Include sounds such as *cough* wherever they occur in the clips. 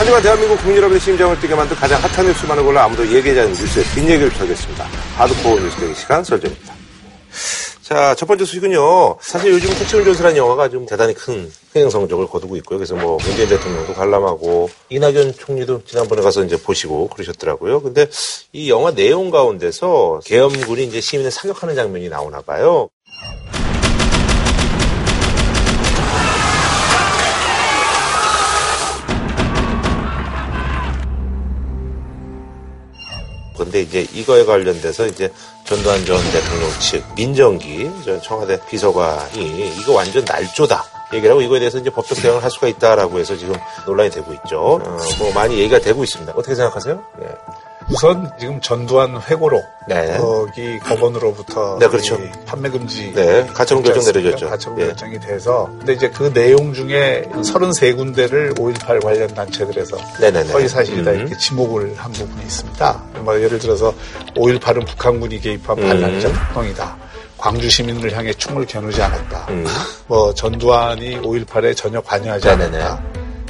하지만 대한민국 국민 여러분의 심장을 뛰게 만든 가장 핫한 뉴스만을 골라 아무도 얘기하지 않는 뉴스의 뒷얘기를 펴겠습니다. 하드코어 뉴스되기 시간 설정입니다. 자, 첫 번째 소식은요. 사실 요즘 택시운전사라는 영화가 좀 대단히 큰 흥행 성적을 거두고 있고요. 그래서 뭐 문재인 대통령도 관람하고 이낙연 총리도 지난번에 가서 이제 보시고 그러셨더라고요. 근데 이 영화 내용 가운데서 계엄군이 이제 시민을 사격하는 장면이 나오나 봐요. 근데 이제 이거에 관련돼서 이제 전두환 전 대통령 측 민정기 전 청와대 비서관이 이거 완전 날조다. 얘기를 하고 이거에 대해서 이제 법적 대응을 할 수가 있다라고 해서 지금 논란이 되고 있죠. 어, 뭐 많이 얘기가 되고 있습니다. 어떻게 생각하세요? 네. 우선 지금 전두환 회고록 네. 거기 법원으로부터 네, 그렇죠. 이 판매 금지 네, 가처분 결정 내려졌죠. 가처분 예. 결정이 돼서 근데 이제 그 내용 중에 33군데를 5.18 관련 단체들에서 네네네. 허위 사실이다 음. 이렇게 지목을 한 부분이 있습니다. 뭐 예를 들어서 5.18은 북한군이 개입한 음. 반란적 활동이다. 광주 시민을 향해 총을 겨누지 않았다. 음. 뭐 전두환이 5.18에 전혀 관여하지 네네네. 않았다.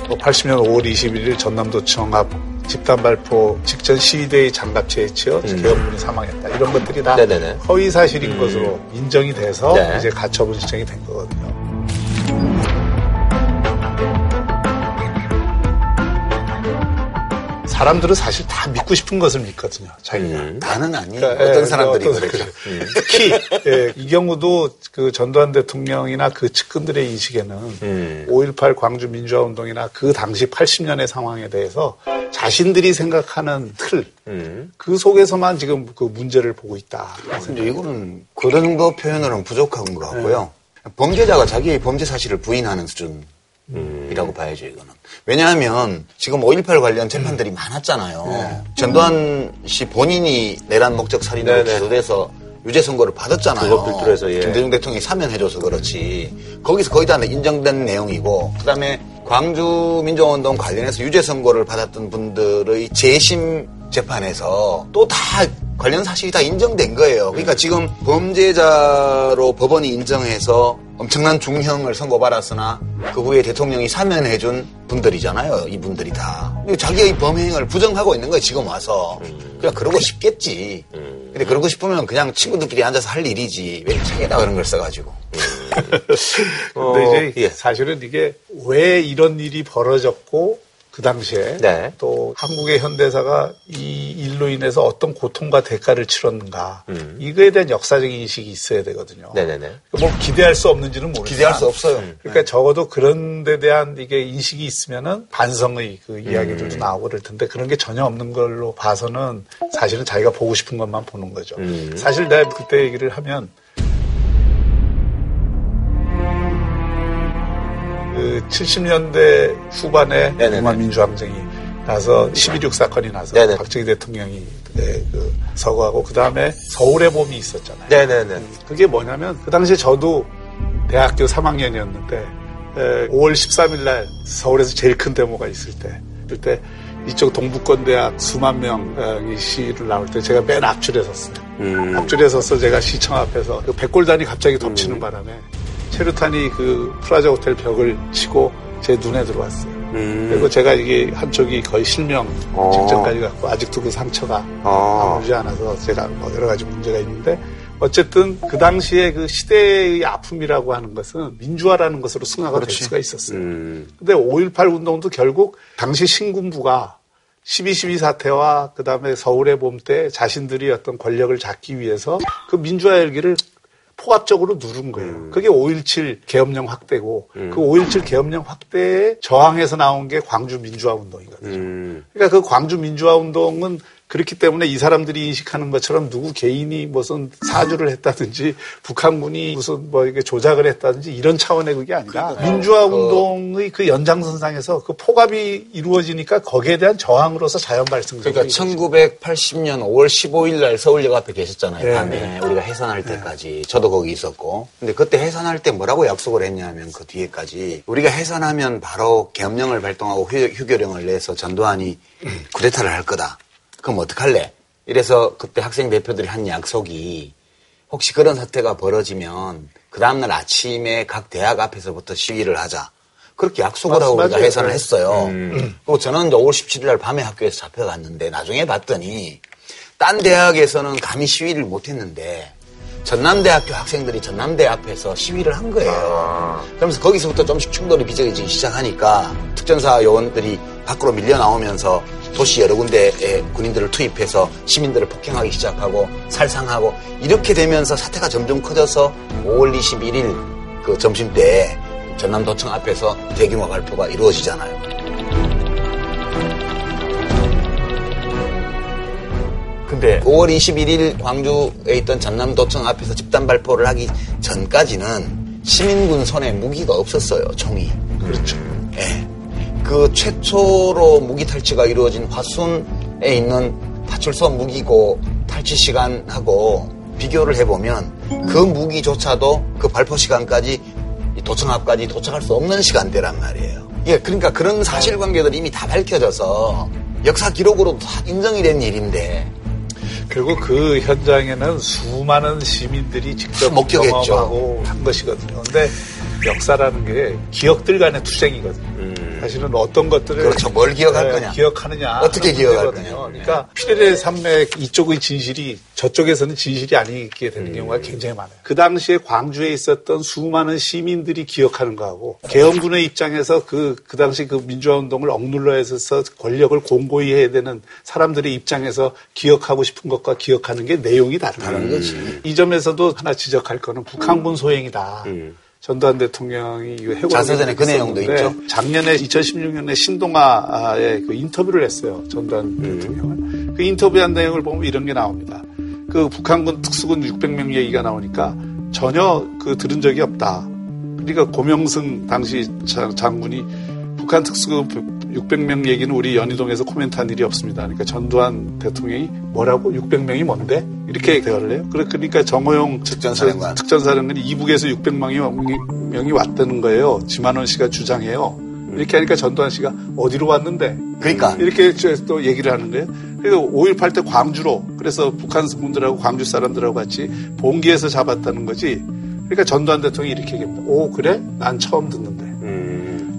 뭐 80년 5월 21일 전남도청 앞 집단 발포 직전 시위대의 장갑차에 치여 음. 계엄군이 사망했다. 이런 것들이 다 네네네. 허위 사실인 음. 것으로 인정이 돼서 네. 이제 가처분 신청이 된 거거든요. 사람들은 사실 다 믿고 싶은 것을 믿거든요. 자기가. 음. 다는 아니에요. 그러니까, 어떤 예, 사람들이 어떤 그랬죠. 사람들이. *laughs* 특히 예, 이 경우도 그 전두환 대통령이나 그 측근들의 인식에는 음. 5.18 광주 민주화 운동이나 그 당시 80년의 상황에 대해서 자신들이 생각하는 틀, 음. 그 속에서만 지금 그 문제를 보고 있다. 근데 이거는 그 정도 표현으로는 부족한 것 같고요. 범죄자가 자기의 범죄 사실을 부인하는 수준이라고 봐야죠, 이거는. 왜냐하면 지금 5.18 관련 재판들이 많았잖아요. 전두환 씨 본인이 내란 목적 살인으로 네네. 기소돼서 유죄 선고를 받았잖아요. 빌드에서, 예. 김대중 대통령이 사면해줘서 그렇지. 거기서 거의 다 인정된 내용이고, 그 다음에 광주 민주화운동 관련해서 유죄 선고를 받았던 분들의 재심 재판에서 또 다 관련 사실이 다 인정된 거예요. 그러니까 지금 범죄자로 법원이 인정해서 엄청난 중형을 선고받았으나 그 후에 대통령이 사면해준 분들이잖아요. 이분들이 다. 자기의 범행을 부정하고 있는 거예요. 지금 와서. 그냥 그러고 싶겠지. 근데 그러고 싶으면 그냥 친구들끼리 앉아서 할 일이지. 왜 책에다 그런 걸 써가지고. *laughs* 근데 어, 이제 예. 사실은 이게 왜 이런 일이 벌어졌고 그 당시에 네. 또 한국의 현대사가 이 일로 인해서 어떤 고통과 대가를 치렀는가 음. 이거에 대한 역사적 인식이 있어야 되거든요. 네네네. 뭐 기대할 수 없는지는 모르지만 기대할 수 없어요. 음. 그러니까 적어도 그런 데 대한 이게 인식이 있으면은 반성의 그 이야기들도 음. 나오고 그럴 텐데 그런 게 전혀 없는 걸로 봐서는 사실은 자기가 보고 싶은 것만 보는 거죠. 음. 사실 내가 그때 얘기를 하면 그 70년대 후반에 네네네. 공화민주항쟁이 나서 11.6 사건이 나서 네네. 박정희 대통령이 그때 그 서거하고 그 다음에 서울의 봄이 있었잖아요. 네네네. 그게 뭐냐면 그 당시에 저도 대학교 3학년이었는데 5월 13일 날 서울에서 제일 큰 데모가 있을 때 그때 이쪽 동부권 대학 수만 명이 시위를 나올 때 제가 맨 앞줄에 섰어요. 음. 앞줄에 서서 제가 시청 앞에서 그 백골단이 갑자기 덮치는 바람에 체류탄이 그 프라자 호텔 벽을 치고 제 눈에 들어왔어요. 음. 그리고 제가 이게 한쪽이 거의 실명 어. 직전까지 갔고 아직도 그 상처가 아. 아물지 않아서 제가 뭐 여러 가지 문제가 있는데 어쨌든 그 당시에 그 시대의 아픔이라고 하는 것은 민주화라는 것으로 승화가 될 수가 있었어요. 음. 근데 5.18 운동도 결국 당시 신군부가 12.12 사태와 그 다음에 서울의 봄 때 자신들이 어떤 권력을 잡기 위해서 그 민주화 열기를 포압적으로 누른 거예요. 음. 그게 5.17 계엄령 확대고 그5.17 계엄령 확대에 저항해서 나온 게 광주 민주화 운동이거든요. 음. 그러니까 그 광주 민주화 운동은 그렇기 때문에 이 사람들이 인식하는 것처럼 누구 개인이 무슨 사주를 했다든지 북한군이 무슨 뭐 이게 조작을 했다든지 이런 차원의 그게 아니라 민주화 운동의 그 연장선상에서 그 포갑이 이루어지니까 거기에 대한 저항으로서 자연 발생적인 그러니까 1980년 5월 15일 날 서울역 앞에 계셨잖아요. 네, 밤에 네. 우리가 해산할 때까지 저도 거기 있었고. 근데 그때 해산할 때 뭐라고 약속을 했냐면 그 뒤에까지 우리가 해산하면 바로 계엄령을 발동하고 휴, 휴교령을 내서 전두환이 쿠데타를 할 거다. 그럼 어떡할래? 이래서 그때 학생 대표들이 한 약속이 혹시 그런 사태가 벌어지면 그 다음날 아침에 각 대학 앞에서부터 시위를 하자. 그렇게 약속을 하고 우리가. 해산을 했어요. 음. 그리고 저는 이제 5월 17일 날 밤에 학교에서 잡혀갔는데 나중에 봤더니 딴 대학에서는 감히 시위를 못 했는데 전남대학교 학생들이 전남대 앞에서 시위를 한 거예요. 아. 그러면서 거기서부터 좀씩 충돌이 빚어지기 시작하니까 특전사 요원들이 밖으로 밀려 나오면서 도시 여러 군데에 군인들을 투입해서 시민들을 폭행하기 시작하고 살상하고 이렇게 되면서 사태가 점점 커져서 5월 21일 그 점심 때 전남도청 앞에서 대규모 발표가 이루어지잖아요. 근데 5월 21일 광주에 있던 전남도청 앞에서 집단 발표를 하기 전까지는 시민군 손에 무기가 없었어요, 총이. 그렇죠. 예. 그 최초로 무기 탈취가 이루어진 화순에 있는 파출소 무기고 탈취 시간하고 비교를 해보면 그 무기조차도 그 발포 시간까지 이 도청 앞까지 도착할 수 없는 시간대란 말이에요. 예, 그러니까 그런 사실관계들이 이미 다 밝혀져서 역사 기록으로 다 인정이 된 일인데 그리고 그 현장에는 수많은 시민들이 직접 목격했죠. 경험하고 한 것이거든요. 근데 역사라는 게 기억들 간의 투쟁이거든요. 사실은 어떤 것들을 그렇죠. 뭘 기억할 네, 거냐. 기억하느냐 어떻게 기억할. 거냐. 그러니까 피레레 산맥 이쪽의 진실이 저쪽에서는 진실이 아니게 되는 경우가 굉장히 많아요. 그 당시에 광주에 있었던 수많은 시민들이 기억하는 거하고 계엄군의 입장에서 그, 그 당시 그 민주화 운동을 억눌러야 해서 권력을 공고히 해야 되는 사람들의 입장에서 기억하고 싶은 것과 기억하는 게 내용이 다른 다른 거지. 이 점에서도 하나 지적할 거는 북한군 소행이다. 전두환 대통령이 이 회고록에 자서전에 그 내용도 있죠. 작년에 2016년에 신동아에 그 인터뷰를 했어요. 전두환 대통령을. 그 인터뷰한 내용을 보면 이런 게 나옵니다. 그 북한군 특수군 600명 얘기가 나오니까 전혀 그 들은 적이 없다. 그러니까 고명승 당시 자- 장군이 북한 특수군 600명 얘기는 우리 연희동에서 코멘트 한 일이 없습니다. 그러니까 전두환 대통령이 뭐라고 600명이 뭔데 이렇게 대화를 해요. 그러니까 정호용 특전사령관. 특전사령관이 이북에서 600명이 명이 왔다는 거예요. 지만원 씨가 주장해요. 이렇게 하니까 전두환 씨가 어디로 왔는데 그러니까 이렇게 저또 얘기를 하는 거예요. 그래서 5.18 때 광주로 그래서 북한 분들하고 광주 사람들하고 같이 봉기에서 잡았다는 거지. 그러니까 전두환 대통령이 이렇게 얘기합니다. 오 그래? 난 처음 듣는데.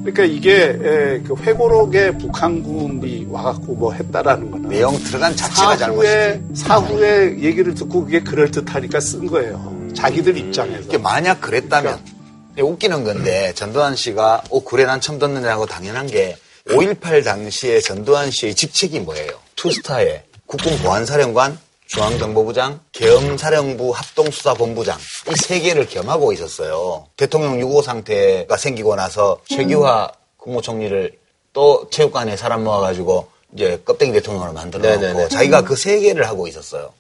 음. 그러니까 이게 에, 그 회고록에 북한군이 와갖고 뭐 했다라는 거는 내용 들어간 자체가 잘못이지. 사후에 얘기를 듣고 그게 그럴 듯하니까 쓴 거예요. 자기들 입장에서. 이게 만약 그랬다면 웃기는 건데 전두환 씨가 오 그래 난 처음 하고 당연한 게 5.18 당시에 전두환 씨의 직책이 뭐예요? 투스타의 국군 보안사령관, 중앙정보부장, 계엄사령부 합동수사본부장 이 세 개를 겸하고 있었어요. 대통령 유고 상태가 생기고 나서 최규하 국무총리를 또 체육관에 사람 모아가지고 이제 껍데기 대통령으로 만들어 놓고 네네네. 자기가 그 세 개를 하고 있었어요.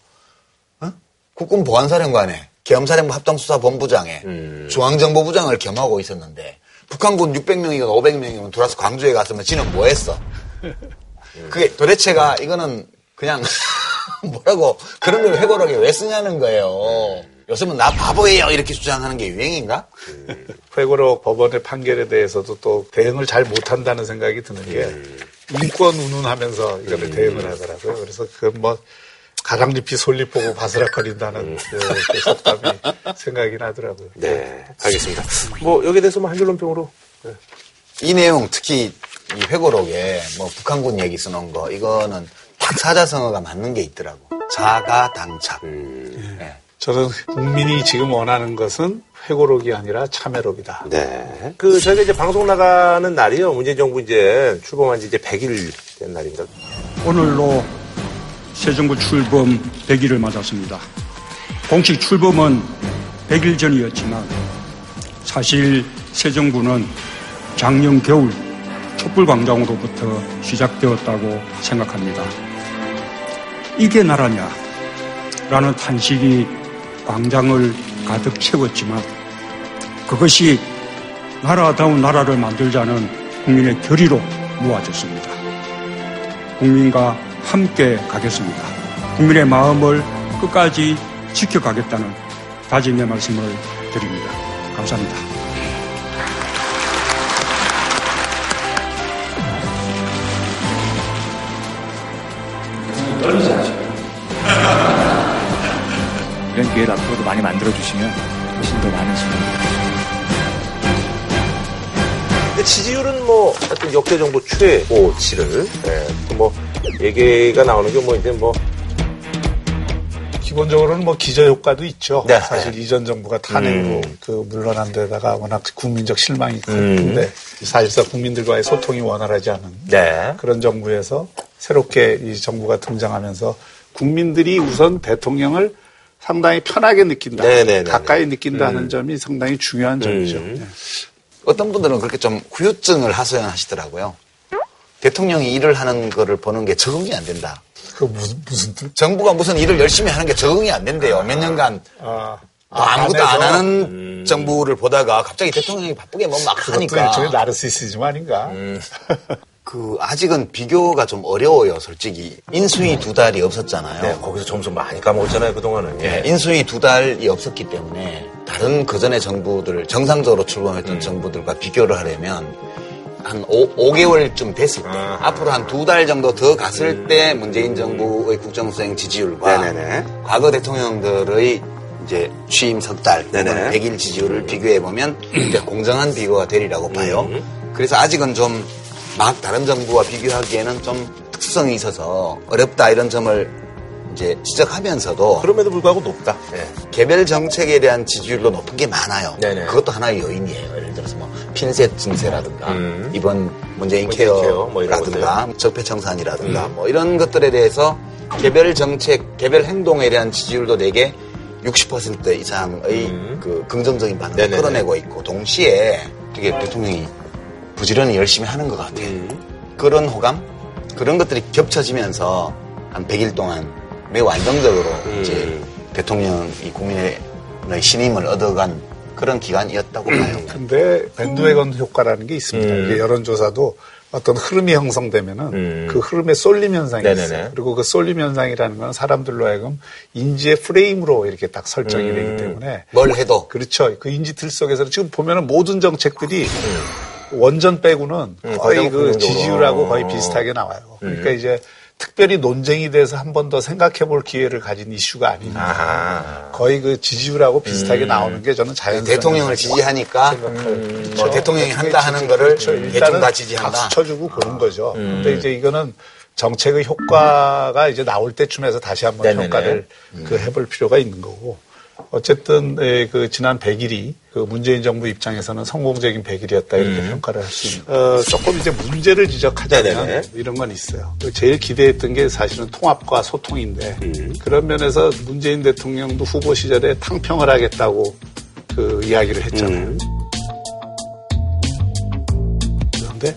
어? 국군 보안사령관에 계엄사령부 합동수사본부장에 중앙정보부장을 겸하고 있었는데 북한군 600명이건 500명이건 들어와서 광주에 갔으면 지는 뭐 했어? *laughs* 그게 도대체가 이거는 그냥 *laughs* 뭐라고 그런 걸 회고록에 왜 쓰냐는 거예요. 요즘은 나 바보예요 이렇게 주장하는 게 유행인가? 회고록 법원의 판결에 대해서도 또 대응을 잘 못한다는 생각이 드는 게 인권 운운하면서 이거를 대응을 하더라고요. 그래서 그뭐 가랑잎이 솔잎 보고 바스락거린다는 그, 그 속담이 생각이 나더라고요. 네, 알겠습니다. 뭐 여기에 대해서 뭐한 줄로 평으로. 네. 이 내용 특히 이 회고록에 뭐 북한군 얘기 써놓은 거 이거는 딱 사자성어가 맞는 게 있더라고. 자가당착. 예. 저는 국민이 지금 원하는 것은 회고록이 아니라 참회록이다. 네. 그 저희가 이제 방송 나가는 날이요. 문재인 정부 이제 출범한 지 이제 100일 된 날입니다. 오늘로 새 정부 출범 100일을 맞았습니다. 공식 출범은 100일 전이었지만 사실 새 정부는 작년 겨울 촛불광장으로부터 시작되었다고 생각합니다. 이게 나라냐? 라는 탄식이 광장을 가득 채웠지만 그것이 나라다운 나라를 만들자는 국민의 결의로 모아졌습니다. 국민과 함께 가겠습니다. 국민의 마음을 끝까지 지켜가겠다는 다짐의 말씀을 드립니다. 감사합니다. 앞으로도 많이 만들어주시면 훨씬 더 많은 시간 그 지지율은 뭐 하여튼 역대 정부 최고치를 예, 또뭐 얘기가 나오는 게 뭐 이제 뭐 기본적으로는 뭐 기저 효과도 있죠. 네. 사실 이전 정부가 탄핵으로 음. 그 물러난 데다가 워낙 국민적 실망이 음. 큰데 사실상 국민들과의 소통이 원활하지 않은 네. 그런 정부에서 새롭게 이 정부가 등장하면서 국민들이 우선 대통령을 상당히 편하게 느낀다, 네네네네. 가까이 느낀다 하는 점이 상당히 중요한 점이죠. 음. 네. 어떤 분들은 그렇게 좀 후유증을 하소연하시더라고요. 대통령이 일을 하는 거를 보는 게 적응이 안 된다. 그 무슨 무슨 뜻? 정부가 무슨 일을 열심히 하는 게 적응이 안 된대요. 몇 년간 아, 뭐 아무것도 안 안에서 하는 정부를 보다가 갑자기 대통령이 바쁘게 뭐막 그것도 하니까 일종의 나르시시즘 아닌가? *laughs* 그 아직은 비교가 좀 어려워요, 솔직히. 인수위 두 달이 없었잖아요. 네, 거기서 점수 많이 까먹었잖아요, 그동안은. 예, 인수위 두 달이 없었기 때문에 다른 그전의 정부들, 정상적으로 출범했던 정부들과 비교를 하려면 한 5, 개월쯤 됐을 때, 아하. 앞으로 한 두 달 정도 더 갔을 때 문재인 정부의 국정수행 지지율과 네네네. 과거 대통령들의 이제 취임 석 달, 네네. 100일 지지율을 비교해보면 이제 공정한 비교가 되리라고 봐요. 음. 그래서 아직은 좀 막 다른 정부와 비교하기에는 좀 특성이 있어서 어렵다 이런 점을 이제 지적하면서도 그럼에도 불구하고 높다. 예. 개별 정책에 대한 지지율도 높은 게 많아요. 네네. 그것도 하나의 요인이에요. 예를 들어서 뭐 핀셋 증세라든가 음. 이번 문재인 문재인 케어, 뭐 케어라든가 적폐청산이라든가 음. 뭐 이런 것들에 대해서 개별 정책, 개별 행동에 대한 지지율도 내게 60% 이상의 음. 그 긍정적인 반응을. 끌어내고 있고 동시에 되게 대통령이 부지런히 열심히 하는 것 같아요. 음. 그런 호감 그런 것들이 겹쳐지면서 한 100일 동안 매우 안정적으로 음. 이제 대통령이 국민의 신임을 얻어간 그런 기간이었다고 봐요. 근데 밴드웨건 효과라는 게 있습니다. 음. 이게 여론조사도 어떤 흐름이 형성되면은 음. 그 흐름에 쏠림 현상이 네네네. 있어요. 그리고 그 쏠림 현상이라는 건 사람들로 하여금 인지의 프레임으로 이렇게 딱 설정이 음. 되기 때문에 뭘 해도 그렇죠. 그 인지 틀 속에서는 지금 보면은 모든 정책들이 원전 빼고는 음, 거의 그. 지지율하고 거의 어. 비슷하게 나와요. 그러니까 음. 이제 특별히 논쟁이 돼서 한 번 더 생각해 볼 기회를 가진 이슈가 아니냐. 아하. 거의 그 지지율하고 비슷하게 음. 나오는 게 저는 자연스러운 대통령을 지지하니까 생각해요. 뭐 대통령이 한다 하는 거를 그렇죠. 대충 다 지지한다. 박수 쳐주고 그런 거죠. 음. 근데 이제 이거는 정책의 효과가 이제 나올 때쯤에서 다시 한번 네네네. 평가를 그 해볼 필요가 있는 거고. 어쨌든 에, 그 지난 100일이 그 문재인 정부 입장에서는 성공적인 100일이었다 이렇게 평가를 할 수 있는. 어, 조금 이제 문제를 지적하자면 음. 네네네. 이런 건 있어요. 그 제일 기대했던 게 사실은 통합과 소통인데 음. 그런 면에서 문재인 대통령도 후보 시절에 탕평을 하겠다고 그 이야기를 했잖아요. 음. 그런데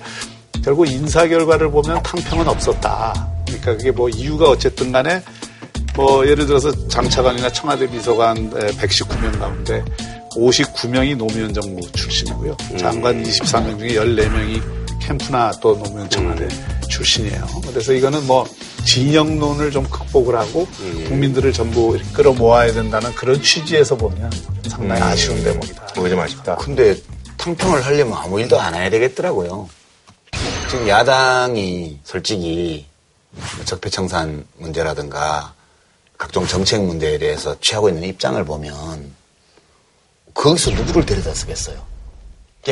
결국 인사 결과를 보면 탕평은 없었다. 그러니까 그게 뭐 이유가 어쨌든 간에 뭐 예를 들어서 장차관이나 청와대 비서관 119명 가운데 59명이 노무현 정부 출신이고요. 장관 24명 중에 14명이 캠프나 또 노무현 청와대 출신이에요. 그래서 이거는 뭐 진영론을 좀 극복을 하고 국민들을 전부 끌어모아야 된다는 그런 취지에서 보면 상당히 아쉬운 대목이다. 그거 좀 아쉽다. 근데 탕평을 하려면 아무 일도 안 해야 되겠더라고요. 지금 야당이 솔직히 적폐청산 문제라든가 각종 정책 문제에 대해서 취하고 있는 입장을 보면 거기서 누구를 데려다 쓰겠어요.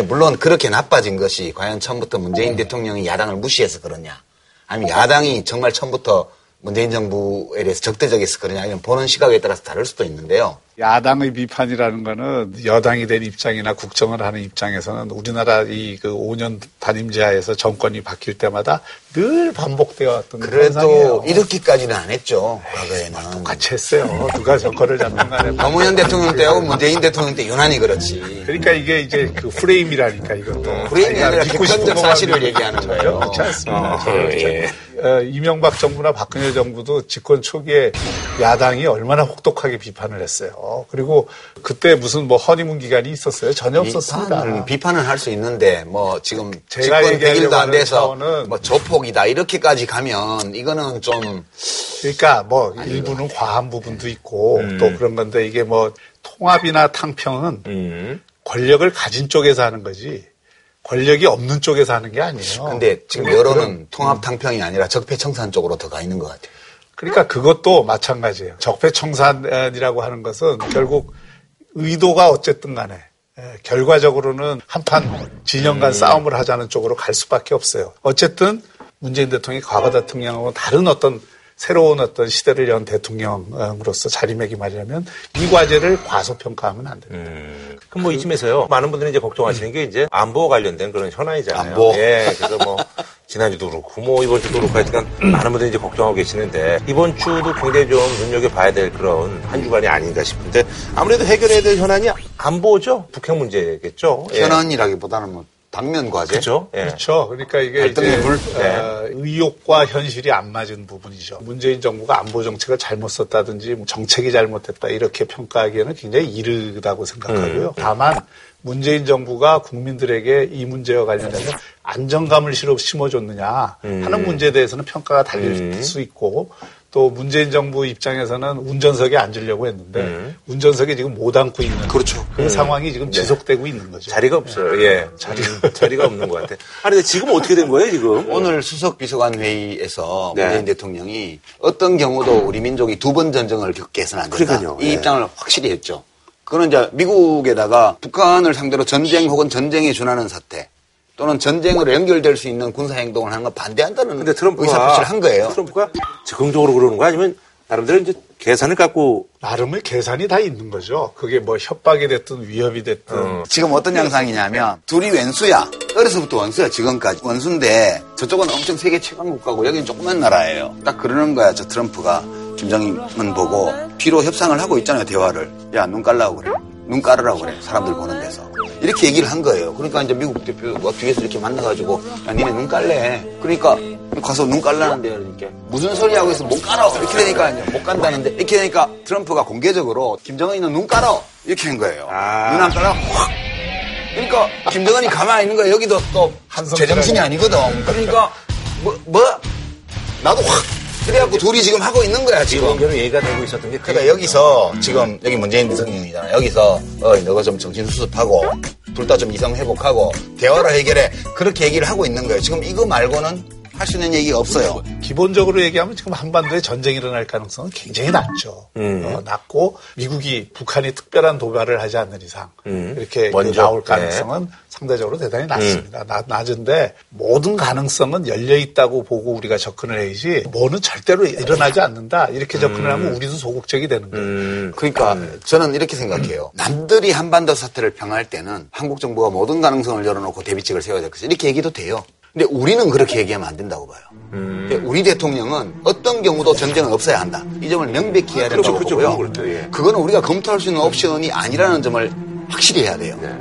물론 그렇게 나빠진 것이 과연 처음부터 문재인 대통령이 야당을 무시해서 그러냐 아니면 야당이 정말 처음부터 문재인 정부에 대해서 적대적이어서 그러냐 이런 보는 시각에 따라서 다를 수도 있는데요. 야당의 비판이라는 거는 여당이 된 입장이나 국정을 하는 입장에서는 우리나라 이 그 5년 단임제하에서 정권이 바뀔 때마다 늘 반복되어 왔던 그래도 현상이에요. 이렇게까지는 안 했죠. 과거에는. 같이 했어요. 누가 정권을 잡는 간에. *laughs* 노무현 대통령 때하고 문재인 대통령 때 유난히 그렇지. 그러니까 이게 이제 그 프레임이라니까 이것도. 프레임이 아니라 객관적 사실을 얘기하는. 거예요. 그렇지 않습니다. 어, 예. 어, 이명박 정부나 박근혜 정부도 집권 초기에 야당이 얼마나 혹독하게 비판을 했어요. 그리고 그때 무슨 뭐 허니문 기간이 있었어요? 전혀 없었습니다. 비판을, 비판을 할수 있는데 뭐 지금 제가 집권 얘기하려고 100일도 안 돼서 뭐 조폭이다 이렇게까지 가면 이거는 좀 그러니까 뭐 일부는 과한 부분도 있고 또 그런 건데 이게 뭐 통합이나 탕평은 음. 권력을 가진 쪽에서 하는 거지 권력이 없는 쪽에서 하는 게 아니에요. 근데 지금 여론은 그런- 통합 탕평이 아니라 적폐청산 쪽으로 더 가 있는 것 같아요. 그러니까 그것도 마찬가지예요. 적폐청산이라고 하는 것은 결국 의도가 어쨌든 간에 예, 결과적으로는 한판 진영 간 싸움을 하자는 쪽으로 갈 수밖에 없어요. 어쨌든 문재인 대통령이 과거 대통령하고 다른 어떤 새로운 어떤 시대를 연 대통령으로서 자리매김하려면 이 과제를 과소평가하면 안 됩니다. 그럼 뭐 이쯤에서요. 많은 분들이 이제 걱정하시는 게 이제 안보와 관련된 그런 현안이잖아요. 안보. 예. 그래서 뭐 지난주도 그렇고 뭐 이번 주도 그렇고 하여튼 많은 분들이 이제 걱정하고 계시는데 이번 주도 굉장히 좀 눈여겨봐야 될 그런 한 주간이 아닌가 싶은데 아무래도 해결해야 될 현안이 안보죠. 북핵 문제겠죠. 예. 현안이라기보다는 뭐 당면 과제. 그렇죠. 예. 그렇죠. 그러니까 이게 이제 불? 어, 의욕과 현실이 안 맞은 부분이죠. 문재인 정부가 안보 정책을 잘못 썼다든지 뭐 정책이 잘못됐다 이렇게 평가하기에는 굉장히 이르다고 생각하고요. 다만 문재인 정부가 국민들에게 이 문제와 관련해서 안정감을 실어 심어줬느냐 하는 문제에 대해서는 평가가 달릴 수 있고 또 문재인 정부 입장에서는 운전석에 앉으려고 했는데 운전석에 지금 못 앉고 있는 그렇죠. 그 상황이 지금 지속되고 있는 거죠. 자리가 없어요. 예. 자리가, 자리가 없는 것 같아. 아니, 근데 지금 어떻게 된 거예요, 지금? 오늘 수석 비서관 회의에서 네. 문재인 대통령이 어떤 경우도 우리 민족이 두 번 전쟁을 겪게 해서는 안 된다. 그러니까요. 이 예. 입장을 확실히 했죠. 그거는 이제 미국에다가 북한을 상대로 전쟁 혹은 전쟁에 준하는 사태 또는 전쟁으로 연결될 수 있는 군사 행동을 하는 건 반대한다는 근데 트럼프가 의사표시를 한 거예요. 트럼프가 적극적으로 그러는 거 아니면 나름대로 이제 계산을 갖고 나름의 계산이 다 있는 거죠. 그게 뭐 협박이 됐든 위협이 됐든. 지금 어떤 양상이냐면 둘이 왼수야. 어려서부터 원수야 지금까지 원수인데 저쪽은 엄청 세계 최강 국가고 여기는 조그만 나라예요. 딱 그러는 거야 저 트럼프가 김정은 보고 뒤로 협상을 하고 있잖아요 대화를. 야 눈 깔라고 그래. 눈 깔으라고 그래 사람들 보는 데서. 이렇게 얘기를 한 거예요. 그러니까 이제 미국 대표가 뒤에서 이렇게 만나가지고 야 니네 눈 깔래. 그러니까 가서 눈 깔라는데 그러니까 무슨 소리 하고 있어 못 깔아 이렇게 되니까 이제 못 간다는데 이렇게 되니까 트럼프가 공개적으로 김정은이는 눈 깔아 이렇게 한 거예요. 아. 눈안 깔아 확 그러니까 김정은이 가만히 있는 거야. 여기도 또 제정신이 아니거든. 그러니까 뭐, 뭐 나도 확 그래갖고 둘이 지금 하고 있는 거야 지금. 연결로 얘기가 되고 있었던 게 그러니까 여기서 지금 여기 문재인 대통령이잖아. 여기서 어 너가 좀 정신 수습하고 둘 다 좀 이성 회복하고 대화로 해결해. 그렇게 얘기를 하고 있는 거예요. 지금 이거 말고는 할 수 있는 얘기가 없어요. 기본적으로 얘기하면 지금 한반도에 전쟁이 일어날 가능성은 굉장히 낮죠. 음. 어, 낮고 미국이 북한이 특별한 도발을 하지 않는 이상 이렇게 음. 먼저, 나올 네. 가능성은 상대적으로 대단히 음. 낮습니다. 낮, 낮은데 모든 가능성은 열려 있다고 보고 우리가 접근을 해야지 뭐는 절대로 일어나지 않는다 이렇게 접근을 하면 우리도 소극적이 되는 거예요. 음. 그러니까 저는 이렇게 생각해요. 남들이 한반도 사태를 평할 때는 한국 정부가 모든 가능성을 열어놓고 대비책을 세워야 될 것이다. 이렇게 얘기도 돼요. 근데 우리는 그렇게 얘기하면 안 된다고 봐요. 음. 우리 대통령은 어떤 경우도 전쟁은 없어야 한다. 이 점을 명백히 해야 된다고 그렇죠, 보고요. 그렇죠, 예. 그거는 우리가 검토할 수 있는 옵션이 아니라는 점을 확실히 해야 돼요. 네.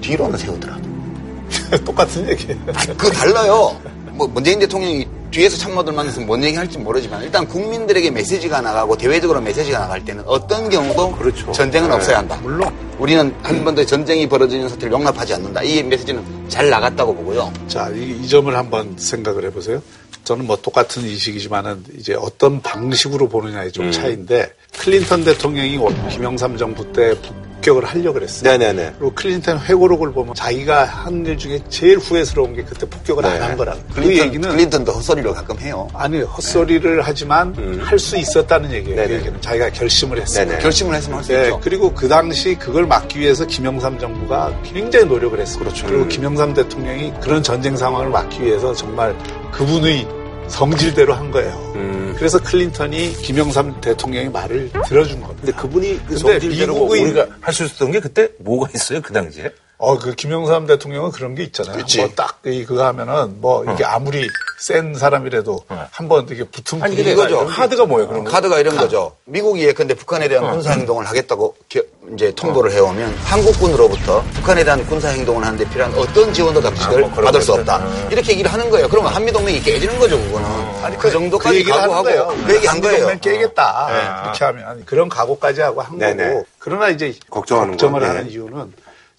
뒤로는 세우더라. *laughs* 똑같은 얘기예요. 그거 달라요. 뭐 문재인 대통령이 뒤에서 참모들 만나서 뭔 얘기 할지 모르지만 일단 국민들에게 메시지가 나가고 대외적으로 메시지가 나갈 때는 어떤 경우도 그렇죠. 전쟁은 네. 없어야 한다. 물론 우리는 한 번도 전쟁이 벌어지는 사태를 용납하지 않는다. 이 메시지는 잘 나갔다고 보고요. 자, 이, 이 점을 한번 생각을 해보세요. 저는 뭐 똑같은 인식이지만은 이제 어떤 방식으로 보느냐의 음. 좀 차이인데 클린턴 대통령이 김영삼 정부 때 폭격을 하려고 그랬어요. 네네네. 그리고 클린턴 회고록을 보면 자기가 한 일 중에 제일 후회스러운 게 그때 폭격을 안 네. 한 거라고. 그 클린턴, 얘기는 클린턴도 헛소리를 가끔 해요. 아니 헛소리를 하지만 할수 있었다는 얘기예요. 그 음. 네네. 얘기는 자기가 결심을 했어요. 결심을 했으면 할수 네, 있죠. 그리고 그 당시 그걸 막기 위해서 김영삼 정부가 굉장히 노력을 했어요. 그렇죠. 그리고 김영삼 대통령이 그런 전쟁 상황을 막기 위해서 정말 그분의 성질대로 한 거예요. 음. 그래서 클린턴이 김영삼 대통령의 말을 들어준 겁니다. 근데 그분이 그 성질대로 미국의- 우리가 할 수 있었던 게 그때 뭐가 있어요, 그 당시에? 어, 그 김영삼 대통령은 그런 게 있잖아요. 그치. 뭐딱 그거 하면은 뭐 이게 아무리 센 사람이라도 한번 이게 붙으면 아니, 근데 이거죠. 카드가 뭐예요, 그런 거? 카드가 이런 거죠. 미국이 예컨대 북한에 대한 군사 행동을 하겠다고 겨- 이제 통보를 해오면 한국군으로부터 북한에 대한 군사 행동을 하는데 필요한 어떤 지원도 당시를 뭐 그런 받을 수. 없다. 아. 이렇게 얘기를 하는 거예요. 그러면 한미 동맹이 깨지는 거죠, 그거는. 아니 그 그 정도까지 얘기를 하는 각오하고. 그 얘기 한 거예요. 동맹 깨겠다. 네. 이렇게 하면 그런 각오까지 하고 한 네네. 거고. 그러나 이제 걱정하는 걱정을 건, 하는 네. 이유는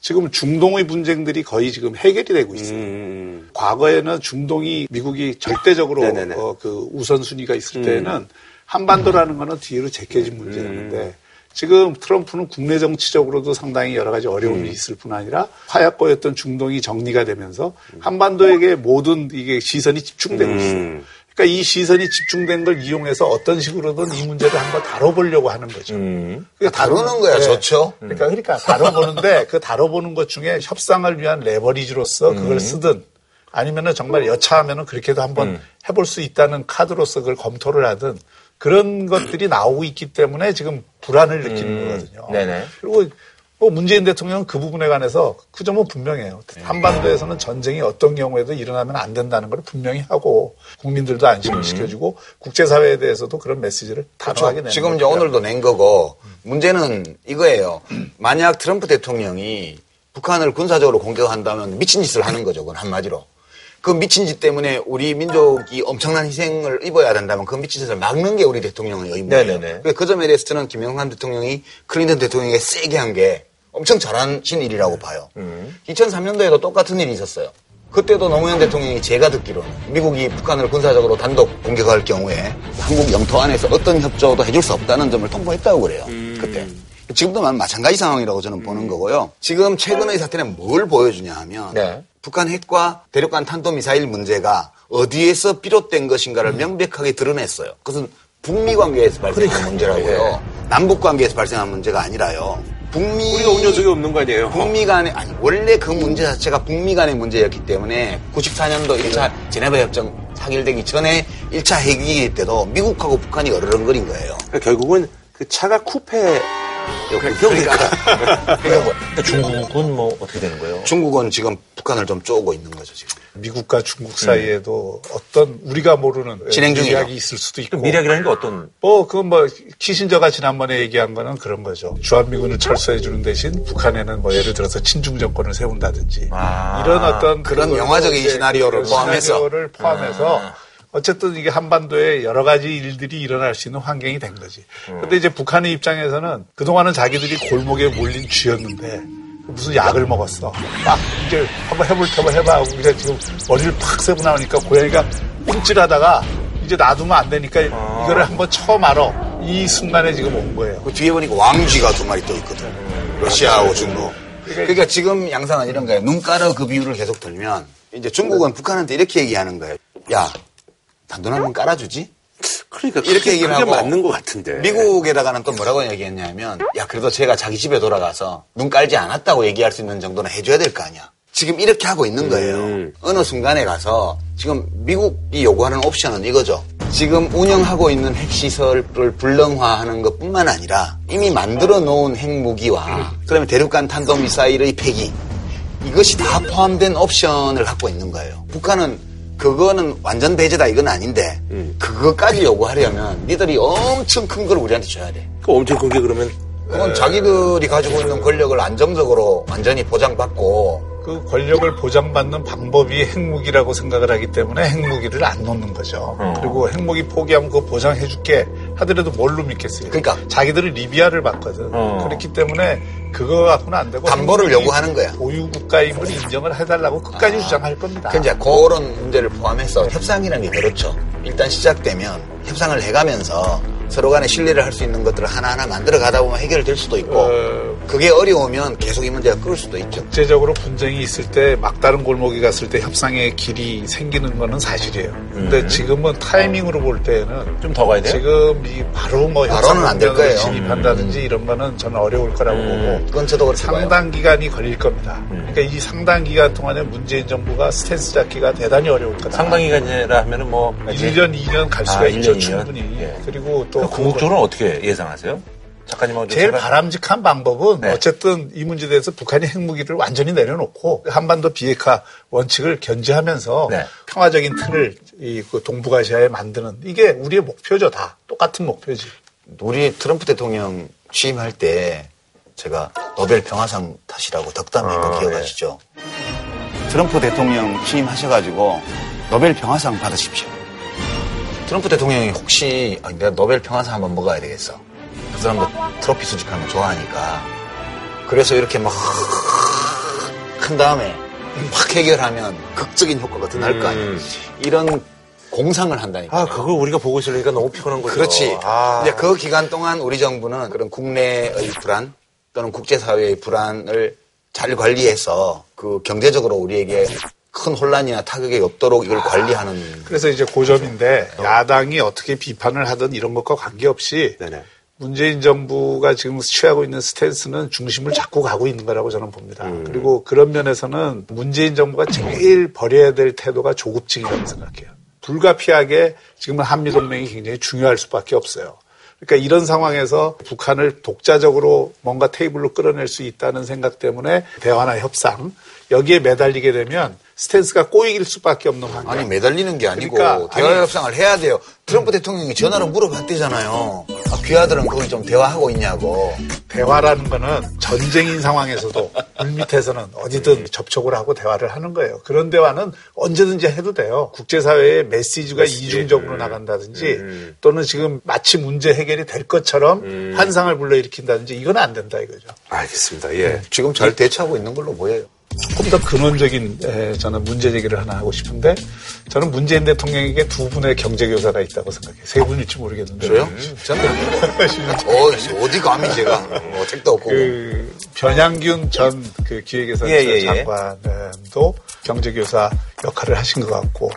지금 중동의 분쟁들이 거의 지금 해결이 되고 있어요. 음. 과거에는 중동이 미국이 절대적으로. 어, 그 우선순위가 있을 음. 때는 한반도라는 거는 뒤로 제껴진 문제였는데 지금 트럼프는 국내 정치적으로도 상당히 여러 가지 어려움이 음. 있을 뿐 아니라 화약고였던 중동이 정리가 되면서 한반도에게 모든 이게 시선이 집중되고 음. 있어요. 그러니까 이 시선이 집중된 걸 이용해서 어떤 식으로든 이 문제를 한번 다뤄보려고 하는 거죠. 음. 그러니까 다루는 거야, 좋죠. 그러니까 그러니까 다뤄보는데 *laughs* 그 다뤄보는 것 중에 협상을 위한 레버리지로서 음. 그걸 쓰든 아니면은 정말 여차하면은 그렇게도 한번 음. 해볼 수 있다는 카드로서 그걸 검토를 하든 그런 것들이 나오고 있기 때문에 지금 불안을 느끼는 거거든요. 음. 네네. 그리고 뭐 문재인 대통령은 그 부분에 관해서 그 점은 분명해요. 한반도에서는 전쟁이 어떤 경우에도 일어나면 안 된다는 걸 분명히 하고 국민들도 안심을 시켜주고 국제사회에 대해서도 그런 메시지를 단호하게 내는 지금 이제. 오늘도 낸 거고 문제는 이거예요. 만약 트럼프 대통령이 북한을 군사적으로 공격한다면 미친 짓을 하는 거죠. 그건 한마디로. 그 미친 짓 때문에 우리 민족이 엄청난 희생을 입어야 된다면 그 미친 짓을 막는 게 우리 대통령의 의무예요. 그 점에 대해서 저는 김영삼 대통령이 클린턴 대통령에게 세게 한 게 엄청 잘하신 일이라고 봐요. 2003년도에도 똑같은 일이 있었어요. 그때도 노무현 대통령이 제가 듣기로는 미국이 북한을 군사적으로 단독 공격할 경우에 한국 영토 안에서 어떤 협조도 해줄 수 없다는 점을 통보했다고 그래요. 그때. 지금도 마- 마찬가지 상황이라고 저는 보는 거고요. 지금 최근의 사태는 뭘 보여주냐 하면 네. 북한 핵과 대륙간 탄도미사일 문제가 어디에서 비롯된 것인가를 명백하게 드러냈어요. 그것은 북미 관계에서 발생한 문제라고요. 남북 관계에서 발생한 문제가 아니라요. 북미 우리가 온 녀석이 없는 거 아니에요? 북미 간의 아니 원래 그 문제 자체가 북미 간의 문제였기 때문에 94년도 1차 제네바 협정 사결되기 전에 1차 핵위기 때도 미국하고 북한이 어르렁거린 거예요. 그러니까 결국은 그 차가 쿠페 그러니까 *laughs* 근데 중국은 뭐 어떻게 되는 거예요? 중국은 지금 북한을 좀 쪼고 있는 거죠 지금. 미국과 중국 사이에도 어떤 우리가 모르는 진행 중이죠. 미학이 있을 수도 있고 미략이라는 게 어떤 뭐 그건 뭐 키신저가 지난번에 얘기한 거는 그런 거죠. 주한미군을 철수해 주는 대신 북한에는 뭐 예를 들어서 친중 정권을 세운다든지 아, 이런 어떤 그런 그걸 영화적인 이제 시나리오를 그런 포함해서. 시나리오를 포함해서 어쨌든 이게 한반도에 여러 가지 일들이 일어날 수 있는 환경이 된 거지. 근데 이제 북한의 입장에서는 그동안은 자기들이 골목에 몰린 쥐였는데 무슨 약을 먹었어. 막 이제 한번 해볼 테면 해봐. 하고 우리가 지금 머리를 팍 세고 나오니까 고양이가 움찔하다가 이제 놔두면 안 되니까 이거를 한번 쳐 말어. 이 순간에 지금 온 거예요. 그 뒤에 보니까 왕쥐가 두 마리 떠 있거든. 러시아하고 중국. 그러니까 지금 양상은 이런 거예요. 눈가루 그 비율을 계속 들면 이제 중국은 북한한테 이렇게 얘기하는 거예요. 야, 단돈 한 번 깔아주지? 그러니까 이렇게 그게, 얘기를 그게 하고 맞는 것 같은데. 미국에다가는 또 뭐라고 얘기했냐면 야 그래도 제가 자기 집에 돌아가서 눈 깔지 않았다고 얘기할 수 있는 정도는 해줘야 될 거 아니야. 지금 이렇게 하고 있는 거예요. 음. 어느 순간에 가서 지금 미국이 요구하는 옵션은 이거죠. 지금 운영하고 있는 핵시설을 불능화하는 것뿐만 아니라 이미 만들어 놓은 핵무기와 그다음에 대륙간 탄도미사일의 폐기 이것이 다 포함된 옵션을 갖고 있는 거예요. 북한은 그거는 완전 배제다 이건 아닌데 그거까지 요구하려면 니들이 엄청 큰 걸 우리한테 줘야 돼. 그 엄청 큰 게 그러면 그건 자기들이 가지고 있는 권력을 안정적으로 완전히 보장받고 그 권력을 보장받는 방법이 핵무기라고 생각을 하기 때문에 핵무기를 안 놓는 거죠. 그리고 핵무기 포기하면 그거 보장해줄게 하더라도 뭘로 믿겠어요? 그러니까. 자기들은 리비아를 받거든. 그렇기 때문에 그거 갖고는 안 되고 담보를 요구하는 거야. 보유 국가임을 인정을 해달라고 끝까지 주장할 겁니다. 그 이제 그런 문제를 포함해서 협상이라는 게 그렇죠. 일단 시작되면 협상을 해가면서 서로 간에 신뢰를 할 수 있는 것들을 하나하나 만들어 가다 보면 해결될 수도 있고 어, 그게 어려우면 계속 이 문제가 끌 수도 있죠. 국제적으로 분쟁이 있을 때 막다른 골목에 갔을 때 협상의 길이 생기는 거는 사실이에요. 근데 음. 지금은 타이밍으로 볼 때는 좀 더 가야 돼요? 지금 이 바로 뭐 바로는 안될 협상 거예요. 음. 진입한다든지 이런 거는 저는 어려울 거라고 보고 그건 저도. 상당 기간이 걸릴 겁니다. 음. 그러니까 이 상당 기간 동안에 문재인 정부가 스탠스 잡기가 대단히 어려울 거다. 상당히간이라 하면은 뭐 1년, 2년 갈 수가 아, 있죠, 1년, 2년? 충분히. 예. 그리고 또 궁극적으로는 어떻게 예상하세요? 작가님하고 좀 제일 생각- 바람직한 방법은 네. 어쨌든 이 문제에 대해서 북한이 핵무기를 완전히 내려놓고 한반도 비핵화 원칙을 견제하면서 네. 평화적인 틀을 이 그 동북아시아에 만드는 이게 우리의 목표죠 다 똑같은 목표지. 우리 트럼프 대통령 취임할 때 제가 노벨 평화상 타시라고 덕담한 거 아, 기억하시죠? 트럼프 대통령 취임하셔가지고 노벨 평화상 받으십시오. 트럼프 대통령이 혹시 아, 내가 노벨 평화상 한번 먹어야 되겠어. 그 사람도 트로피 수집하는 거 좋아하니까. 그래서 이렇게 막 큰 다음에 확 해결하면 극적인 효과가 더 날 거 아니야. 음. 이런 공상을 한다니까. 아 그걸 우리가 보고 있으니까 너무 피곤한 거죠. 그렇지. 아. 이제 그 기간 동안 우리 정부는 그런 국내의 불안 또는 국제사회의 불안을 잘 관리해서 그 경제적으로 우리에게 큰 혼란이나 타격이 없도록 이걸 관리하는 그래서 이제 고점인데 야당이 어떻게 비판을 하든 이런 것과 관계없이 네네. 문재인 정부가 지금 취하고 있는 스탠스는 중심을 잡고 가고 있는 거라고 저는 봅니다. 음. 그리고 그런 면에서는 문재인 정부가 제일 버려야 될 태도가 조급증이라고 생각해요. 불가피하게 지금은 한미동맹이 굉장히 중요할 수밖에 없어요. 그러니까 이런 상황에서 북한을 독자적으로 뭔가 테이블로 끌어낼 수 있다는 생각 때문에 대화나 협상 여기에 매달리게 되면 스탠스가 꼬이길 수밖에 없는 환경. 아니 매달리는 게 아니고 그러니까, 대화 아니- 협상을 해야 돼요. 트럼프 대통령이 전화로 물어봤대잖아요. 아, 귀하들은 그걸 좀 대화하고 있냐고. 대화라는 거는 전쟁인 상황에서도 물밑에서는 어디든 접촉을 하고 대화를 하는 거예요. 그런 대화는 언제든지 해도 돼요. 국제사회의 메시지가 이중적으로 나간다든지 또는 지금 마치 문제 해결이 될 것처럼 환상을 불러일으킨다든지 이건 안 된다 이거죠. 알겠습니다. 예. 지금 잘 대처하고 있는 걸로 보여요. 조금 더 근원적인 에, 저는 문제 제기를 하나 하고 싶은데 저는 문재인 대통령에게 두 분의 경제 교사가 있다고 생각해요. 세 분일지 모르겠는데. 저요? 저는 어, 어디 감히 제가 뭐 책도 없고 그 변양균 전 그 기획예산 예, 예, 예. 장관도 경제 교사 역할을 하신 것 같고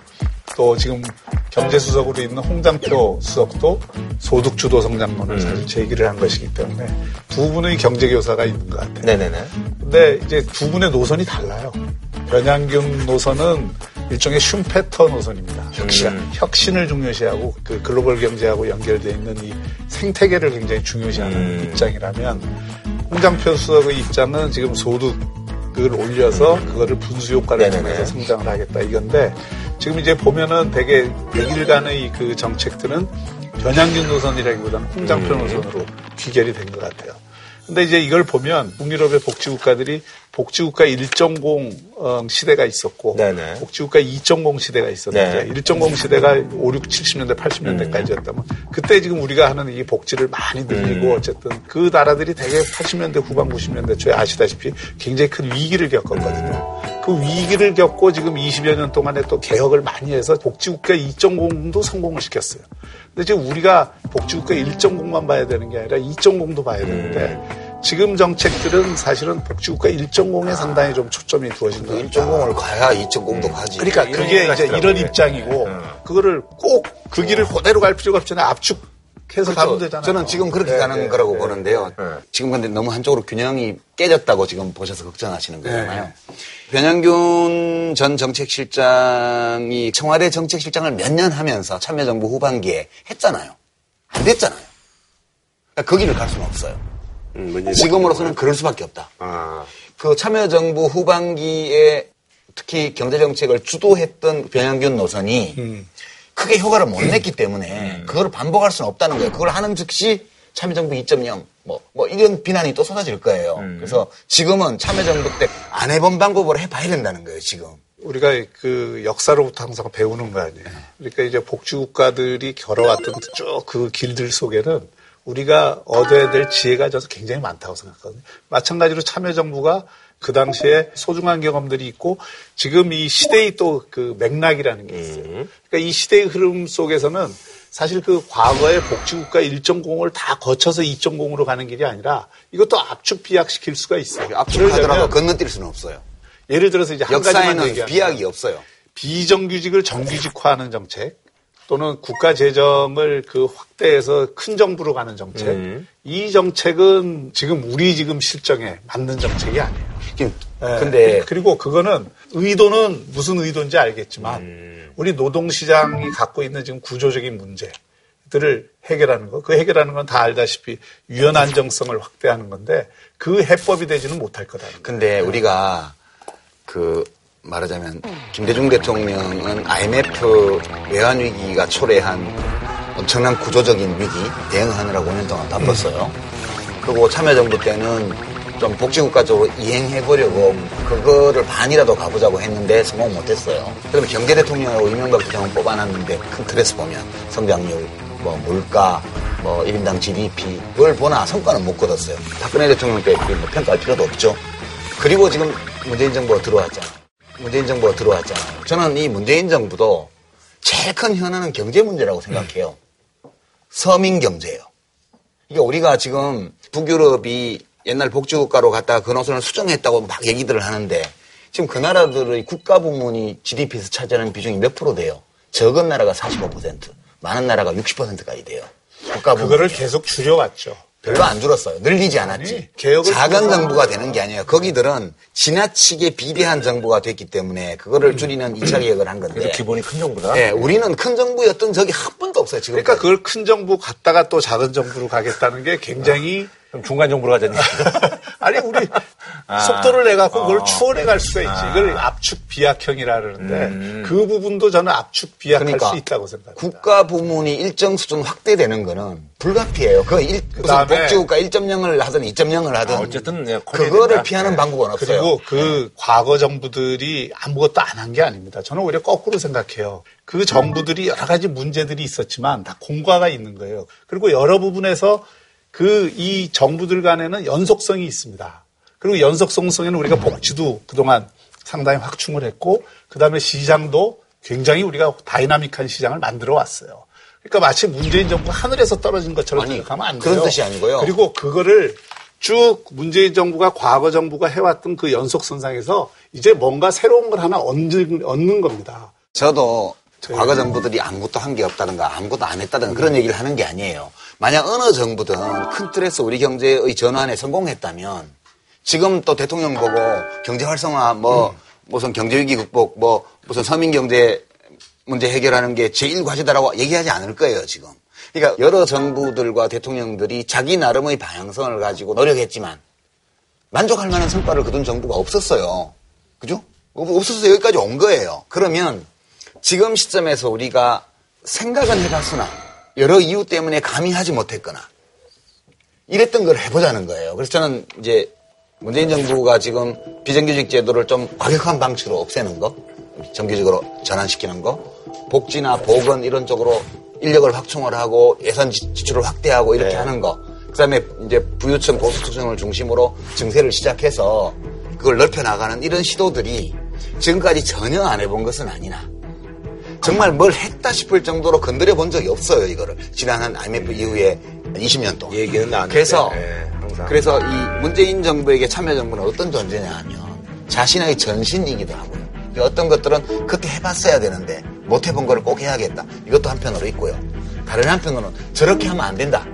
또 지금 경제수석으로 있는 홍장표 수석도 소득주도 성장론을 음. 사실 제기를 한 것이기 때문에 두 분의 경제교사가 있는 것 같아요. 네네네. 근데 이제 두 분의 노선이 달라요. 변양균 노선은 일종의 슈페터 노선입니다. 혁신, 혁신을 중요시하고 그 글로벌 경제하고 연결되어 있는 이 생태계를 굉장히 중요시하는 음. 입장이라면 홍장표 수석의 입장은 지금 소득 을 올려서 그거를 분수 효과를. 통해서 성장을 하겠다 이건데 지금 이제 보면은 되게 100일간의 그 정책들은 변양균 노선이라기보다는 홍장표 음. 노선으로 귀결이 된 것 같아요. 근데 이제 이걸 보면 북유럽의 복지 국가들이 복지국가 1.0 어, 시대가 있었고 네네. 복지국가 2.0 시대가 있었는데 네. 1.0 시대가 5, 6, 70년대, 80년대까지였다면 그때 지금 우리가 하는 이 복지를 많이 늘리고 어쨌든 그 나라들이 대개 80년대 후반 90년대 초에 아시다시피 굉장히 큰 위기를 겪었거든요. 그 위기를 겪고 지금 20여 년 동안에 또 개혁을 많이 해서 복지국가 2.0도 성공을 시켰어요. 근데 지금 우리가 복지국가 1.0만 봐야 되는 게 아니라 2.0도 봐야 되는데 지금 정책들은 사실은 복지국가 1.0에 상당히 좀 초점이 두어진 것 같다. 1.0을 가야 2.0도 가지. 그러니까 그게 이제. 이런 입장이고 그거를 꼭 그 길을 그대로 갈 필요가 없잖아요. 압축 해서 가면 되잖아요. 저는 지금 그렇게 네, 가는 네, 거라고 네. 보는데요. 지금 근데 너무 한쪽으로 균형이 깨졌다고 지금 보셔서 걱정하시는 거잖아요. 네. 변영균 전 정책실장이 청와대 정책실장을 몇 년 하면서 참여정부 후반기에 했잖아요. 안 됐잖아요. 그러니까 그 길을 갈 수는 없어요. 음, 지금으로서는 그럴 수밖에 없다. 아, 그 참여정부 후반기에 특히 경제정책을 주도했던 변영균 노선이 음. 크게 효과를 못 냈기 때문에 그걸 반복할 수는 없다는 거예요. 그걸 하는 즉시 참여정부 2.0 뭐, 뭐 이런 비난이 또 쏟아질 거예요. 그래서 지금은 참여정부 때 안 해본 방법으로 해봐야 된다는 거예요, 지금. 우리가 그 역사로부터 항상 배우는 거 아니에요. 그러니까 이제 복지국가들이 걸어왔던 쭉 그 길들 속에는 우리가 얻어야 될 지혜가 저는 굉장히 많다고 생각하거든요. 마찬가지로 참여정부가 그 당시에 소중한 경험들이 있고 지금 이 시대의 또 그 맥락이라는 게 있어요. 그러니까 이 시대의 흐름 속에서는 사실 그 과거의 복지국가 1.0을 다 거쳐서 2.0으로 가는 길이 아니라 이것도 압축 비약시킬 수가 있어요. 압축하더라도 건너뛸 수는 없어요. 예를 들어서 이제 한 가지만 역사에는 얘기하면 비약이 없어요. 비정규직을 정규직화하는 정책 또는 국가 재정을 그 확대해서 큰 정부로 가는 정책 이 정책은 지금 우리 지금 실정에 맞는 정책이 아니에요. 예. 근데 그리고 그거는 의도는 무슨 의도인지 알겠지만 우리 노동 시장이 갖고 있는 지금 구조적인 문제들을 해결하는 거, 그 해결하는 건 다 알다시피 유연 안정성을 확대하는 건데 그 해법이 되지는 못할 거예요. 근데 우리가 그 말하자면 김대중 대통령은 IMF 외환 위기가 초래한 엄청난 구조적인 위기 대응하느라고 5년 동안 바빴어요. 그리고 참여정부 때는 좀 복지국가적으로 이행해보려고 그거를 반이라도 가보자고 했는데 성공 못했어요. 그러면 경제 대통령하고 이명박 대통령 뽑아놨는데 큰 틀에서 보면 성장률, 뭐 물가, 뭐 1인당 GDP 그걸 보나 성과는 못 거뒀어요. 박근혜 대통령 때 뭐 평가할 필요도 없죠. 그리고 지금 문재인 정부가 들어왔잖아요. 문재인 정부가 들어왔잖아요. 저는 이 문재인 정부도 제일 큰 현안은 경제 문제라고 생각해요. 서민 경제예요. 이게 우리가 지금 북유럽이 옛날 복지국가로 갔다가 그 노선을 수정했다고 막 얘기들을 하는데 지금 그 나라들의 국가 부문이 GDP에서 차지하는 비중이 몇 프로 돼요? 적은 나라가 45%, 많은 나라가 60%까지 돼요. 국가 부문. 그거를 계속 줄여왔죠. 별로 안 줄었어요. 늘리지 않았지. 통해서 정부가 되는 게 아니에요. 거기들은 지나치게 비대한 정부가 됐기 때문에 그거를 줄이는 2차 개혁을 한 건데. 기본이 큰 정부다. 예, 우리는 큰 정부였던 적이 한 번도 없어요. 지금. 그러니까 그걸 큰 정부 갔다가 또 작은 정부로 가겠다는 게 굉장히 그럼 중간 정부로 가자니. *laughs* 아니 우리 속도를 내 갖고 그걸 추월해 갈 수가 있지. 이걸 압축 비약형이라 그러는데 그 부분도 저는 압축 비약할 그러니까 수 있다고 생각합니다. 국가 부문이 일정 수준 확대되는 거는 불가피해요. 그 일, 무슨 그다음에 복지국가 1.0을 하든 2.0을 하든 어쨌든 네, 그거를 된다. 피하는 네. 방법은 없어요. 그리고 그 과거 정부들이 아무것도 안 한 게 아닙니다. 저는 오히려 거꾸로 생각해요. 그 정부들이 여러 가지 문제들이 있었지만 다 공과가 있는 거예요. 그리고 여러 부분에서 그 이 정부들 간에는 연속성이 있습니다. 그리고 연속성성에는 우리가 복지도 그동안 상당히 확충을 했고 그다음에 시장도 굉장히 우리가 다이나믹한 시장을 만들어 왔어요. 그러니까 마치 문재인 정부가 하늘에서 떨어진 것처럼 아니, 생각하면 안 돼요. 그런 뜻이 아니고요. 그리고 그거를 쭉 문재인 정부가 과거 정부가 해왔던 그 연속선상에서 이제 뭔가 새로운 걸 하나 얻는, 얻는 겁니다. 저도 과거 정부들이 아무것도 한 게 없다든가 아무것도 안 했다든가 그런 얘기를 하는 게 아니에요. 만약 어느 정부든 큰 틀에서 우리 경제의 전환에 성공했다면 지금 또 대통령 보고 경제 활성화 뭐 무슨 경제 위기 극복 뭐 무슨 서민 경제 문제 해결하는 게 제일 과제다라고 얘기하지 않을 거예요, 지금. 그러니까 여러 정부들과 대통령들이 자기 나름의 방향성을 가지고 노력했지만 만족할 만한 성과를 거둔 정부가 없었어요. 그죠? 없- 없어서 여기까지 온 거예요. 그러면 지금 시점에서 우리가 생각은 해봤으나 여러 이유 때문에 감히 하지 못했거나 이랬던 걸 해보자는 거예요. 그래서 저는 이제 문재인 정부가 지금 비정규직 제도를 좀 과격한 방식으로 없애는 거, 정규직으로 전환시키는 거, 복지나 보건 이런 쪽으로 인력을 확충을 하고 예산 지- 지출을 확대하고 이렇게 하는 거, 그다음에 이제 부유층 고소득층을 중심으로 증세를 시작해서 그걸 넓혀 나가는 이런 시도들이 지금까지 전혀 안 해본 것은 아니나 정말 뭘 했다 싶을 정도로 건드려 본 적이 없어요 이거를 지난 한 IMF 이후에 20년 동안 얘기는 나왔는데, 그래서 예, 항상. 그래서 이 문재인 정부에게 참여정부는 어떤 존재냐 하면 자신의 전신이기도 하고요 그 어떤 것들은 그때 해봤어야 되는데 못 해본 거를 꼭 해야겠다 이것도 한편으로 있고요 다른 한편으로는 저렇게 하면 안 된다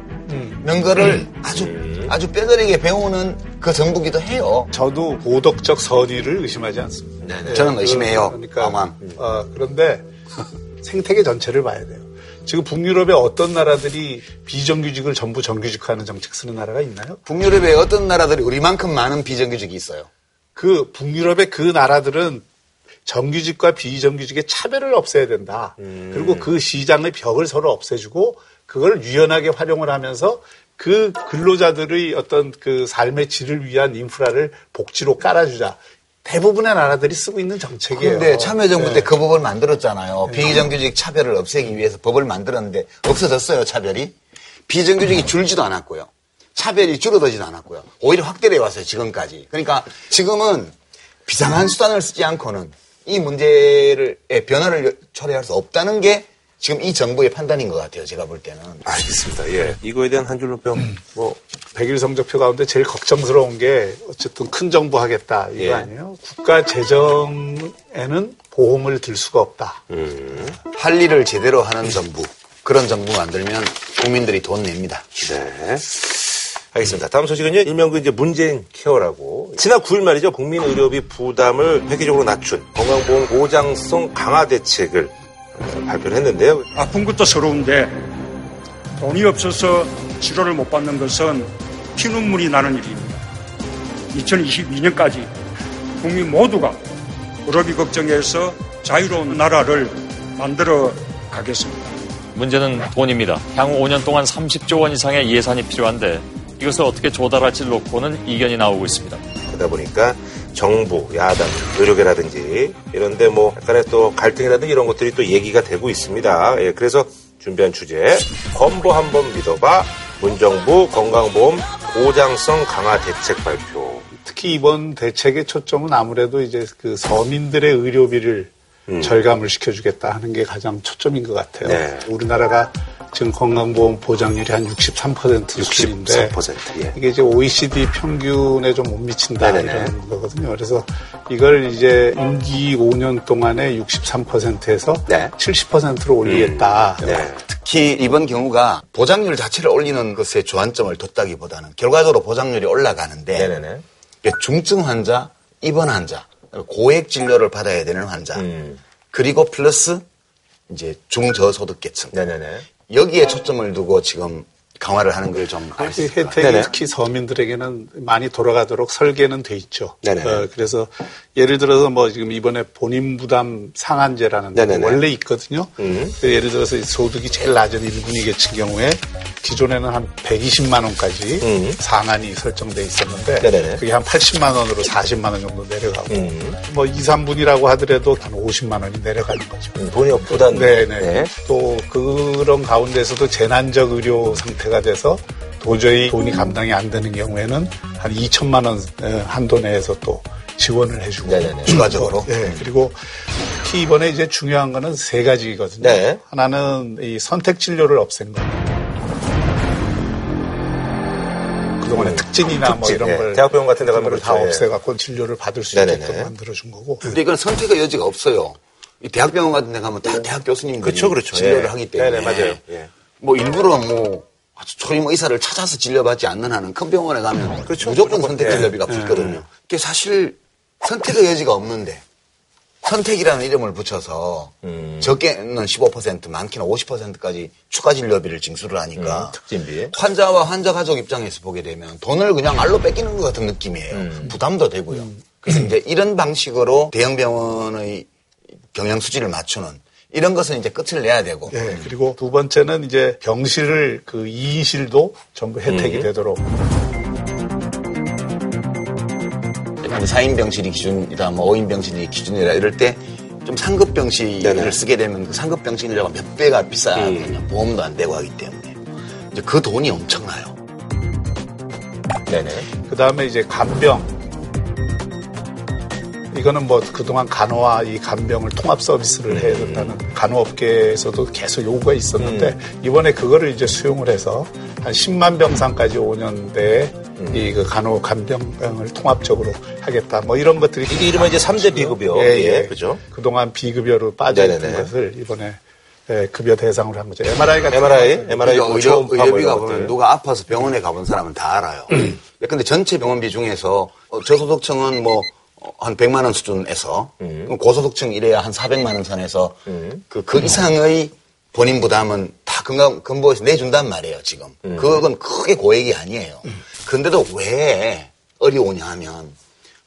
는 거를 아주 아주 뼈저리게 배우는 그 정부기도 해요 저도 도덕적 선의를 의심하지 않습니다. 네네. 저는 의심해요. 그러니까 아마. 어, 그런데 *laughs* 생태계 전체를 봐야 돼요. 지금 북유럽의 어떤 나라들이 비정규직을 전부 정규직화하는 정책 쓰는 나라가 있나요? 북유럽의 어떤 나라들이 우리만큼 많은 비정규직이 있어요 그 북유럽의 그 나라들은 정규직과 비정규직의 차별을 없애야 된다. 그리고 그 시장의 벽을 서로 없애주고 그걸 유연하게 활용을 하면서 그 근로자들의 어떤 그 삶의 질을 위한 인프라를 복지로 깔아주자. 대부분의 나라들이 쓰고 있는 정책이에요. 근데 참여정부 네. 때그 법을 만들었잖아요. 비정규직 차별을 없애기 위해서 법을 만들었는데 없어졌어요, 차별이. 비정규직이 줄지도 않았고요. 차별이 줄어들지도 않았고요. 오히려 확대돼 왔어요, 지금까지. 그러니까 지금은 비상한 수단을 쓰지 않고는 이 문제를 의 변화를 초래할 수 없다는 게 지금 이 정부의 판단인 것 같아요, 제가 볼 때는. 알겠습니다. 예. 이거에 대한 한 줄로 평, 뭐, 백일 성적표 가운데 제일 걱정스러운 게 어쨌든 큰 정부 하겠다 이거 예. 아니에요? 국가 재정에는 보험을 들 수가 없다. 할 일을 제대로 하는 정부. 그런 정부 만들면 국민들이 돈 냅니다. 네. 알겠습니다. 다음 소식은요, 일명 그 이제 문재인 케어라고. 지난 9일 말이죠, 국민 의료비 부담을 획기적으로 낮춘 건강보험 보장성 강화 대책을 어, 발표를 했는데요. 아픈 것도 서러운데 돈이 없어서 치료를 못 받는 것은 피눈물이 나는 일입니다. 2022년까지 국민 모두가 의료비 걱정에서 자유로운 나라를 만들어 가겠습니다. 문제는 돈입니다. 향후 5년 동안 30조 원 이상의 예산이 필요한데 이것을 어떻게 조달할지 놓고는 이견이 나오고 있습니다. 그러다 보니까 정부, 야당, 의료계라든지 이런데 뭐 약간의 또 갈등이라든지 이런 것들이 또 얘기가 되고 있습니다. 예, 그래서 준비한 주제 건보 한번 믿어봐 문정부 건강보험 보장성 강화 대책 발표. 특히 이번 대책의 초점은 아무래도 이제 그 서민들의 의료비를 절감을 시켜주겠다 하는 게 가장 초점인 것 같아요. 네. 우리나라가 지금 건강보험 보장률이 한 63% 수준인데 63%, 예. 이게 이제 OECD 평균에 좀 못 미친다 네네네. 이런 거거든요. 그래서 이걸 이제 임기 5년 동안에 63%에서 네. 70%로 올리겠다. 네. 특히 이번 경우가 보장률 자체를 올리는 것에 주안점을 뒀다기보다는 결과적으로 보장률이 올라가는데 네네네. 중증 환자, 입원 환자, 고액 진료를 받아야 되는 환자, 음. 그리고 플러스 이제 중저소득계층 네네네. 여기에 초점을 두고 지금 강화를 하는 걸좀이알수 있을 것 혜택이 같아요. 네네. 특히 서민들에게는 많이 돌아가도록 설계는 돼 있죠. 네네. 어, 그래서 예를 들어서 뭐 지금 이번에 본인 부담 상한제라는 게. 원래 있거든요. 음. 그 예를 들어서 이 소득이 제일 낮은 1분위 계층 경우에 기존에는 한 120만 원까지 음. 상한이 설정돼 있었는데 네네네. 그게 한 80만 원으로 40만 원 정도 내려가고 음. 뭐 2, 3분이라고 하더라도 한 50만 원이 내려가는 거죠. 음, 돈이 없보단 네네. 네. 또 그런 가운데서도 재난적 의료 상태가 돼서 도저히 돈이 감당이 안 되는 경우에는 한 2천만 원 에, 한도 내에서 또 지원을 해주고 네네네. 추가적으로? 예. 그리고 특히 이번에 이제 중요한 거는 세 가지거든요. 네. 하나는 이 선택 진료를 없앤 거. 그동안에 음, 특진이나 뭐 특진, 이런 예. 걸 대학병원 같은 데 가면 그걸 다 그렇죠, 예. 없애갖고 진료를 받을 수 네네네. 있게끔 만들어준 거고. 근데 이건 선택의 여지가 없어요. 이 대학병원 같은 데 가면 다 대학 교수님들이 그렇죠, 그렇죠. 진료를 예. 하기 때문에 네네, 맞아요. 예. 뭐 일부러 뭐 아주 초임 의사를 찾아서 진료받지 않는 한은 큰 병원에 가면 그렇죠. 무조건 선택 예. 진료비가 붙거든요. 그게 사실 선택의 여지가 없는데 선택이라는 이름을 붙여서 음. 적게는 15% 많게는 50%까지 추가 진료비를 징수를 하니까 음, 특진비. 환자와 환자 가족 입장에서 보게 되면 돈을 그냥 알로 뺏기는 것 같은 느낌이에요. 음. 부담도 되고요. 그래서 이제 이런 방식으로 대형 병원의 경영 수지를 맞추는 이런 것은 이제 끝을 내야 되고 예, 그리고 두 번째는 이제 병실을 그 2인실도 전부 음. 혜택이 되도록 뭐 4인 병실이 기준이다, 뭐 5인 병실이 기준이다 이럴 때 좀 상급 병실을 네네. 쓰게 되면 그 상급 병실료가 몇 배가 비싸거든요. 음. 보험도 안 되고 하기 때문에. 이제 그 돈이 엄청나요. 네네. 그 다음에 이제 간병. 이거는 뭐 그동안 간호와 이 간병을 통합 서비스를 해야 된다는 간호업계에서도 계속 요구가 있었는데 이번에 그거를 이제 수용을 해서 한 10만 병상까지 5년 내에 이그 간호 간병을 통합적으로 하겠다. 뭐 이런 것들이 이게 이름은 이제 3대 비급여. 예, 예. 예, 그죠? 그동안 비급여로 빠져 있던. 것을 이번에 예, 급여 대상으로 한 거죠. MRI 같은 MRI, MRI 의료, 초음파 뭐 의료비가 이런 보면 것들. 누가 아파서 병원에 가본 사람은 다 알아요. *clears throat* 근데 전체 병원비 중에서 어, 저소득층은 뭐 한 100만 원 수준에서 음. 고소득층 이래야 한 400만 원 선에서 그, 그 이상의 본인 부담은 다 건강 건보에서 내준단 말이에요 지금. 음. 그건 크게 고액이 아니에요. 근데도 왜 어려우냐 하면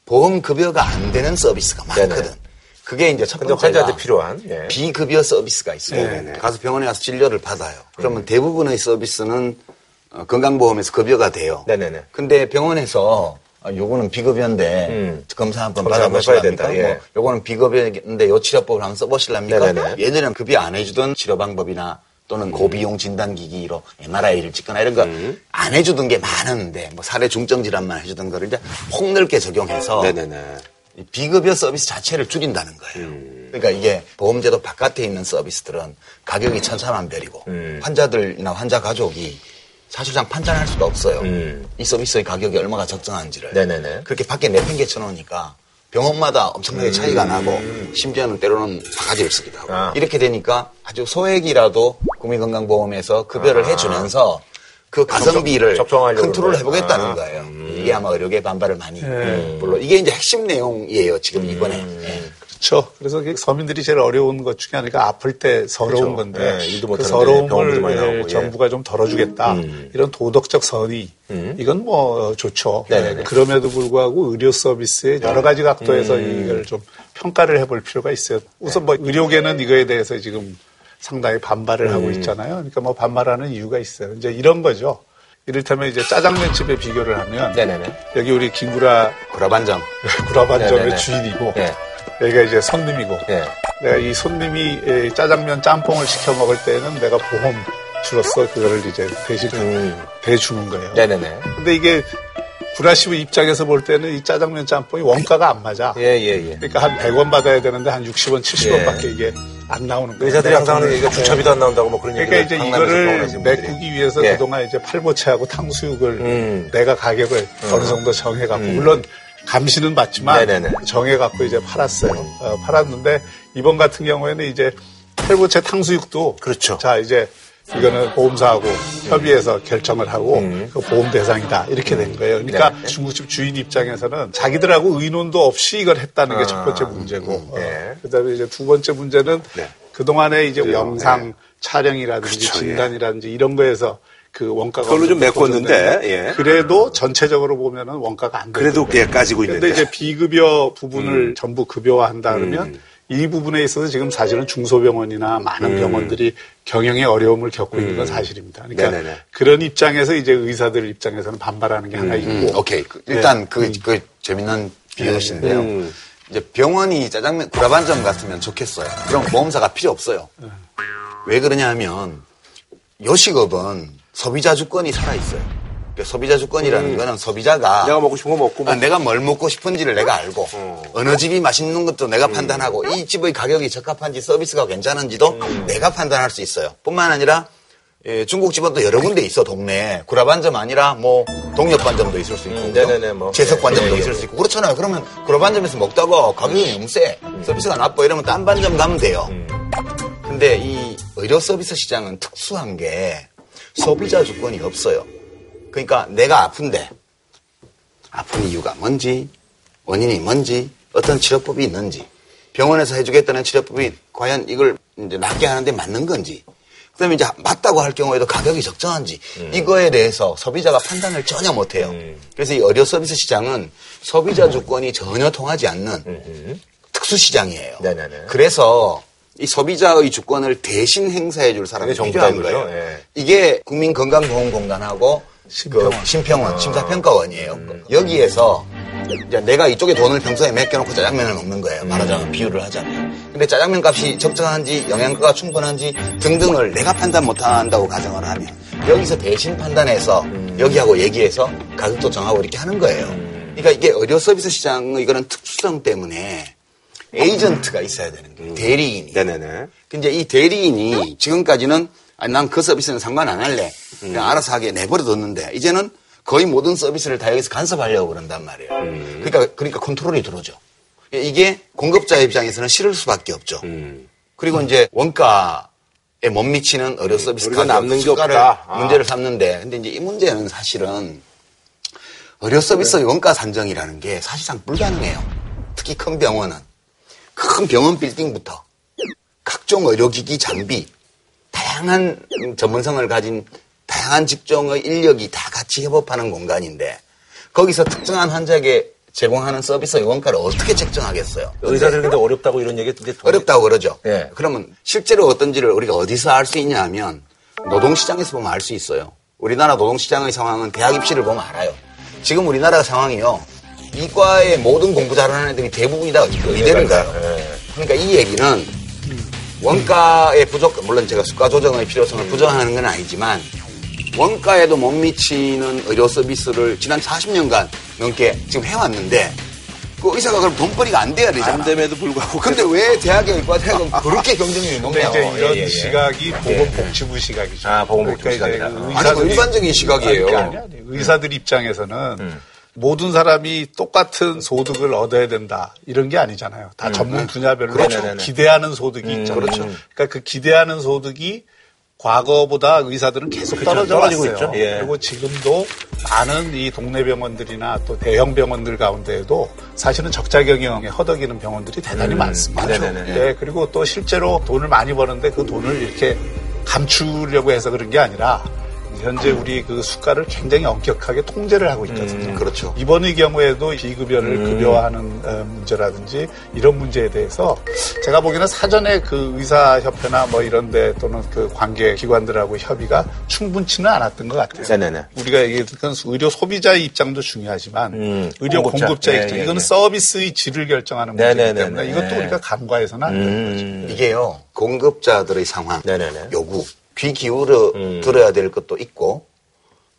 보험 급여가 안 되는 서비스가 많거든. 네네. 그게 이제 첫 번째가 환자한테 필요한. 예. 비급여 서비스가 있어요. 네네네. 가서 병원에 가서 진료를 받아요. 그러면 대부분의 서비스는 어, 건강보험에서 급여가 돼요. 네네네. 근데 병원에서 아, 요거는 비급여인데 음. 검사 한번 받아보실랍니까? 해봐야 된다, 예. 뭐 요거는 비급여인데 요 치료법을 한번 써보실랍니까? 네네네. 예전에는 급여 안 해주던 치료 방법이나 또는 고비용 진단기기로 MRI를 찍거나 이런 거안 음. 해주던 게 많았는데 뭐 사례 중증 질환만 해주던 거를 이제 폭넓게 적용해서 네네네. 이 비급여 서비스 자체를 줄인다는 거예요. 그러니까 이게 보험제도 바깥에 있는 서비스들은 가격이 천차만별이고 음. 환자들이나 환자 가족이 사실상 판단할 수가 없어요. 음. 이 서비스의 가격이 얼마가 적정한지를. 네네네. 그렇게 밖에 내팽개쳐 놓으니까 병원마다 엄청나게 차이가 나고 심지어는 때로는 바가지를 쓰기도 하고 음. 아. 이렇게 되니까 아주 소액이라도 국민건강보험에서 급여를 해주면서 그 가성비를 적- 적정하려고 컨트롤을 그러네. 해보겠다는 아. 거예요. 이게 아마 의료계 반발을 많이 물론 이게 이제 핵심 내용이에요 지금 이번에. 예. 그렇죠. 그래서 서민들이 제일 어려운 것 중에 하나가 아플 때 서러운 그렇죠. 건데 예, 일도 그 서러움을 나오고, 예. 정부가 좀 덜어주겠다. 음. 이런 도덕적 선의 이건 뭐 좋죠. 네네네. 그럼에도 불구하고 의료 서비스의 여러 가지 각도에서 이걸 좀 평가를 해볼 필요가 있어요. 우선 뭐 의료계는 이거에 대해서 지금 상당히 반발을 하고 있잖아요. 그러니까 뭐 반발하는 이유가 있어요. 이제 이런 거죠. 이를테면 이제 짜장면 집에 비교를 하면 네네네. 여기 우리 김구라 구라반장. *laughs* 구라반점의. 주인이고 예. 여기가 이제 손님이고 예. 내가 이 손님이 에, 짜장면 짬뽕을 시켜 먹을 때는 내가 보험주로서 그거를 이제 대신 음. 대주는 거예요. 네네네. 근데 이게 브라시브 입장에서 볼 때는 이 짜장면 짬뽕이 원가가 안 맞아. 예, 예, 예. 그러니까 한 100원 받아야 되는데 한 60원, 70원밖에 예. 이게 안 나오는 거예요. 의사들이 항상 하는 얘기가 네. 주차비도 안 나온다고 뭐 그런 얘기를 그러니까 이제 이거를. 메꾸기 위해서 예. 그동안 이제 팔보채하고 탕수육을 음. 내가 가격을 어느 정도 정해갖고 물론 감시는 받지만 네네네. 정해갖고 이제 팔았어요. 어, 팔았는데 이번 같은 경우에는 이제 팔보채 탕수육도 그렇죠. 자 이제 이거는 보험사하고 협의해서 결정을 하고 그 보험 대상이다 이렇게 된 거예요. 그러니까 네. 중국집 주인 입장에서는 자기들하고 의논도 없이 이걸 했다는 게첫 번째 아. 문제고 음, 네. 어, 그다음에 이제 두 번째 문제는 네. 그동안에 이제. 영상 네. 촬영이라든지 그렇죠, 진단이라든지 이런 거에서 그 원가가 그걸로 좀 메꿨는데, 예. 그래도 전체적으로 보면은 원가가 안 그래도. 꽤 까지고 근데 있는데. 이제 비급여 부분을 전부 급여화한다 그러면 음. 이 부분에 있어서 지금 사실은 중소병원이나 많은 병원들이 경영에 어려움을 겪고 있는 건 사실입니다. 그러니까 음. 네네네. 그런 입장에서 이제 의사들 입장에서는 반발하는 게 하나 있고 음, 오케이. 그, 일단 그, 그 재밌는 비유신데요. 음. 이제 병원이 짜장면 구라반점 같으면 좋겠어요. 그럼 보험사가 필요 없어요. 왜 그러냐 하면 요식업은 소비자 주권이 살아있어요. 그러니까 소비자 주권이라는 거는 소비자가 내가 먹고 싶은 거 먹고 뭐 아, 내가 뭘 먹고 싶은지를 내가 알고 어. 어느 집이 맛있는 것도 내가 판단하고 이 집의 가격이 적합한지 서비스가 괜찮은지도 내가 판단할 수 있어요. 뿐만 아니라 예, 중국집은 또 여러 군데 있어 동네에 구라반점 아니라 뭐 동력반점도 있을 수 있고 음, 네네네, 뭐. 제석반점도 예, 예, 있을 예. 수 있고 그렇잖아요. 그러면 구라반점에서 먹다가 가격이 너무 세 서비스가 나빠 이러면 딴 반점 가면 돼요. 음. 근데 이 의료 서비스 시장은 특수한 게 소비자 주권이 없어요. 그러니까 내가 아픈데 아픈 이유가 뭔지 원인이 뭔지 어떤 치료법이 있는지 병원에서 해주겠다는 치료법이 과연 이걸 이제 낫게 하는데 맞는 건지 그다음에 이제 맞다고 할 경우에도 가격이 적정한지 이거에 대해서 소비자가 판단을 전혀 못해요. 그래서 이 의료 서비스 시장은 소비자 주권이 전혀 통하지 않는 특수 시장이에요. 네네네. 그래서 이 소비자의 주권을 대신 행사해 줄 사람이 필요한 거예요. 예. 이게 국민건강보험공단하고 심평원. 그 심평원, 심사평가원이에요. 여기에서 이제 내가 이쪽에 돈을 평소에 맡겨놓고 짜장면을 먹는 거예요. 말하자면 비유를 하자면. 근데 짜장면 값이 적정한지 영양가가 충분한지 등등을 내가 판단 못한다고 가정을 하면 여기서 대신 판단해서 여기하고 얘기해서 가격도 정하고 이렇게 하는 거예요. 그러니까 이게 의료 서비스 시장의 이거는 특수성 때문에 에이전트가 있어야 되는 거예요. 대리인이. 네네네. 근데 이 대리인이 지금까지는 난그 서비스는 상관 안 할래. 그냥 알아서 하게 내버려 뒀는데 이제는 거의 모든 서비스를 다 여기서 간섭하려고 그런단 말이에요. 그러니까 그러니까 컨트롤이 들어오죠. 이게 공급자 입장에서는 싫을 수밖에 없죠. 음. 그리고 이제 원가에 못 미치는 의료 서비스 우리가 가격, 남는 게 없다. 아. 문제를 삼는데 근데 이제 이 문제는 사실은 의료 서비스의 원가 산정이라는 게 사실상 불가능해요. 특히 큰 병원은 큰 병원 빌딩부터 각종 의료기기 장비, 다양한 전문성을 가진 다양한 직종의 인력이 다 같이 협업하는 공간인데 거기서 특정한 환자에게 제공하는 서비스의 원가를 어떻게 책정하겠어요? 의사들 근데 어렵다고 이런 얘기 했는데 어렵다고 그러죠. 예. 그러면 실제로 어떤지를 우리가 어디서 알 수 있냐 하면 노동시장에서 보면 알 수 있어요. 우리나라 노동시장의 상황은 대학 입시를 보면 알아요. 지금 우리나라 상황이요. 이과의 모든 공부 잘하는 애들이 대부분이 다 의대를 가요. 그러니까 이 얘기는 원가의 부족, 물론 제가 수가 조정의 필요성을 부정하는 건 아니지만 원가에도 못 미치는 의료 서비스를 지난 40년간 넘게 지금 해왔는데 그 의사가 그럼 돈벌이가 안 돼야 되잖아. 안 됨에도 불구하고 근데 왜 대학의 의과대학은 그렇게 경쟁력이 근데 높냐? 이제 이런 예, 예. 시각이 보건복지부 시각이죠. 아, 보건복지부 그러니까 이제 시각이다. 그 아니, 그 의사들이- 일반적인 시각이에요. 아니, 아니, 아니. 의사들 입장에서는 모든 사람이 똑같은 소득을 얻어야 된다 이런 게 아니잖아요. 다 전문 분야별로 그렇죠. 기대하는 소득이 있잖아요. 그렇죠. 그러니까 그 기대하는 소득이 과거보다 의사들은 계속 떨어져 떨어지고 왔어요. 있죠. 예. 그리고 지금도 많은 이 동네 병원들이나 또 대형 병원들 가운데에도 사실은 적자 경영에 허덕이는 병원들이 대단히 많습니다. 네네네. 네, 그리고 또 실제로 돈을 많이 버는데 그 돈을 이렇게 감추려고 해서 그런 게 아니라 현재 우리 그 수가를 굉장히 엄격하게 통제를 하고 있거든요. 그렇죠. 이번의 경우에도 비급여를 급여화하는 어, 문제라든지 이런 문제에 대해서 제가 보기에는 사전에 그 의사협회나 뭐 이런데 또는 그 관계 기관들하고 협의가 충분치는 않았던 것 같아요. 네네네. 우리가 얘기했던 의료 소비자의 입장도 중요하지만 음, 의료 공급자. 공급자, 의 예, 입장 예, 이거는 예. 서비스의 질을 결정하는 문제이기 네네네네. 때문에 이것도 네. 우리가 간과해서는 안 되는 거죠. 음. 이게요, 공급자들의 상황, 네네네. 요구, 귀 기울여 음. 들어야 될 것도 있고,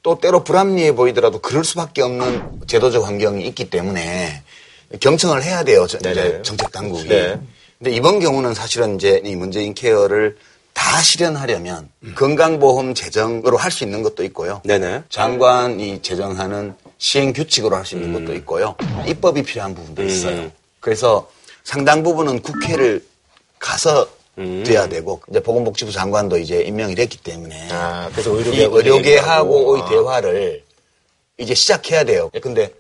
또 때로 불합리해 보이더라도 그럴 수밖에 없는 제도적 환경이 있기 때문에 경청을 해야 돼요. 저- 이제 네네. 정책 당국이. 네. 근데 이번 경우는 사실은 이제 이 문재인 케어를 다 실현하려면 음. 건강보험 재정으로 할 수 있는 것도 있고요. 네네. 장관이 제정하는 시행 규칙으로 할 수 있는 음. 것도 있고요. 입법이 필요한 부분도 있어요. 그래서 상당 부분은 국회를 가서 음. 돼야 되고 이제 보건복지부 장관도 이제 임명이 됐기 때문에 아, 그래서 이 의료계하고 의료계하고의 얘기하고. 대화를 이제 시작해야 돼요. 근데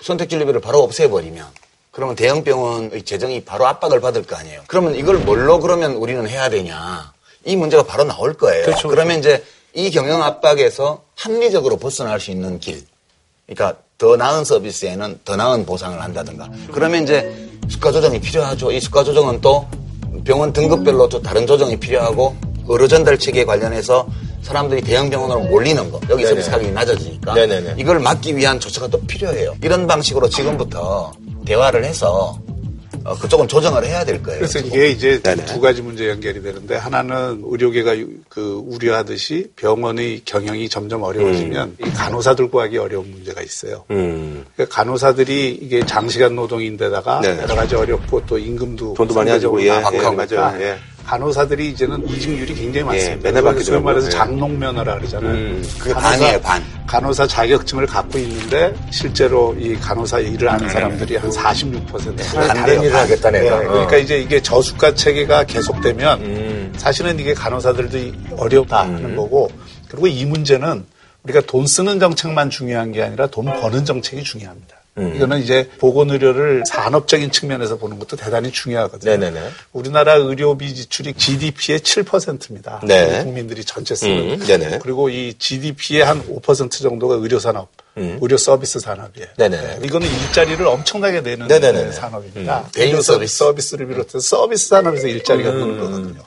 선택 진료비를 바로 없애버리면 그러면 대형 병원의 재정이 바로 압박을 받을 거 아니에요. 그러면 이걸 뭘로 그러면 우리는 해야 되냐. 이 문제가 바로 나올 거예요. 그렇죠. 그러면 이제 이 경영 압박에서 합리적으로 벗어날 수 있는 길. 그러니까 더 나은 서비스에는 더 나은 보상을 한다든가. 그러면 이제 수가 조정이 필요하죠. 이 수가 조정은 또 병원 등급별로 또 다른 조정이 필요하고 의료 전달 체계 관련해서 사람들이 대형 병원으로 몰리는 거. 여기 서비스 가격이 낮아지니까. 네네네. 이걸 막기 위한 조처가 또 필요해요. 이런 방식으로 지금부터 대화를 해서 어, 그쪽은 조정을 해야 될 거예요. 그래서 이게 이제 네네. 두 가지 문제 연결이 되는데 하나는 의료계가 유- 그 우려하듯이 병원의 경영이 점점 어려워지면 이 간호사들 구하기 어려운 문제가 있어요. 음. 그러니까 간호사들이 이게 장시간 노동인데다가 네네. 여러 가지 어렵고 또 임금도 돈도 많이 가지고, 예, 예, 맞아요. 예. 간호사들이 이제는 이직률이 굉장히 많습니다. 맨날 바뀌더라고요. 소위 말해서 예. 장롱 면허라 그러잖아요. 음, 그게 반이에요, 반. 간호사 자격증을 갖고 있는데 실제로 이 간호사 일을 하는 사람들이 한 46% 반대인 일을 하겠다, 내가. 네, 그러니까 어. 이제 이게 저수가 체계가 계속되면 음. 사실은 이게 간호사들도 이- 어렵다 하는 거고 그리고 이 문제는 우리가 돈 쓰는 정책만 중요한 게 아니라 돈 버는 정책이 중요합니다. 음. 이거는 이제 보건의료를 산업적인 측면에서 보는 것도 대단히 중요하거든요. 네네네. 우리나라 의료비 지출이 GDP의 7%입니다. 네. 국민들이 전체 쓰는. 음, 네네. 그리고 이 GDP의 한 5% 정도가 의료산업, 의료 서비스 산업이에요. 음. 네네. 네, 이거는 일자리를 엄청나게 내는 네네네. 산업입니다. 음, 개인 서비스. 서비스를 비롯해서 서비스 산업에서 일자리가 음. 드는 거거든요.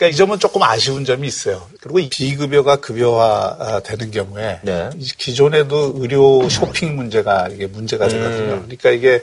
그러니까 이 점은 조금 아쉬운 점이 있어요. 그리고 이 비급여가 급여화 되는 경우에 네. 이 기존에도 의료 쇼핑 문제가 이게 문제가 되거든요. 음. 그러니까 이게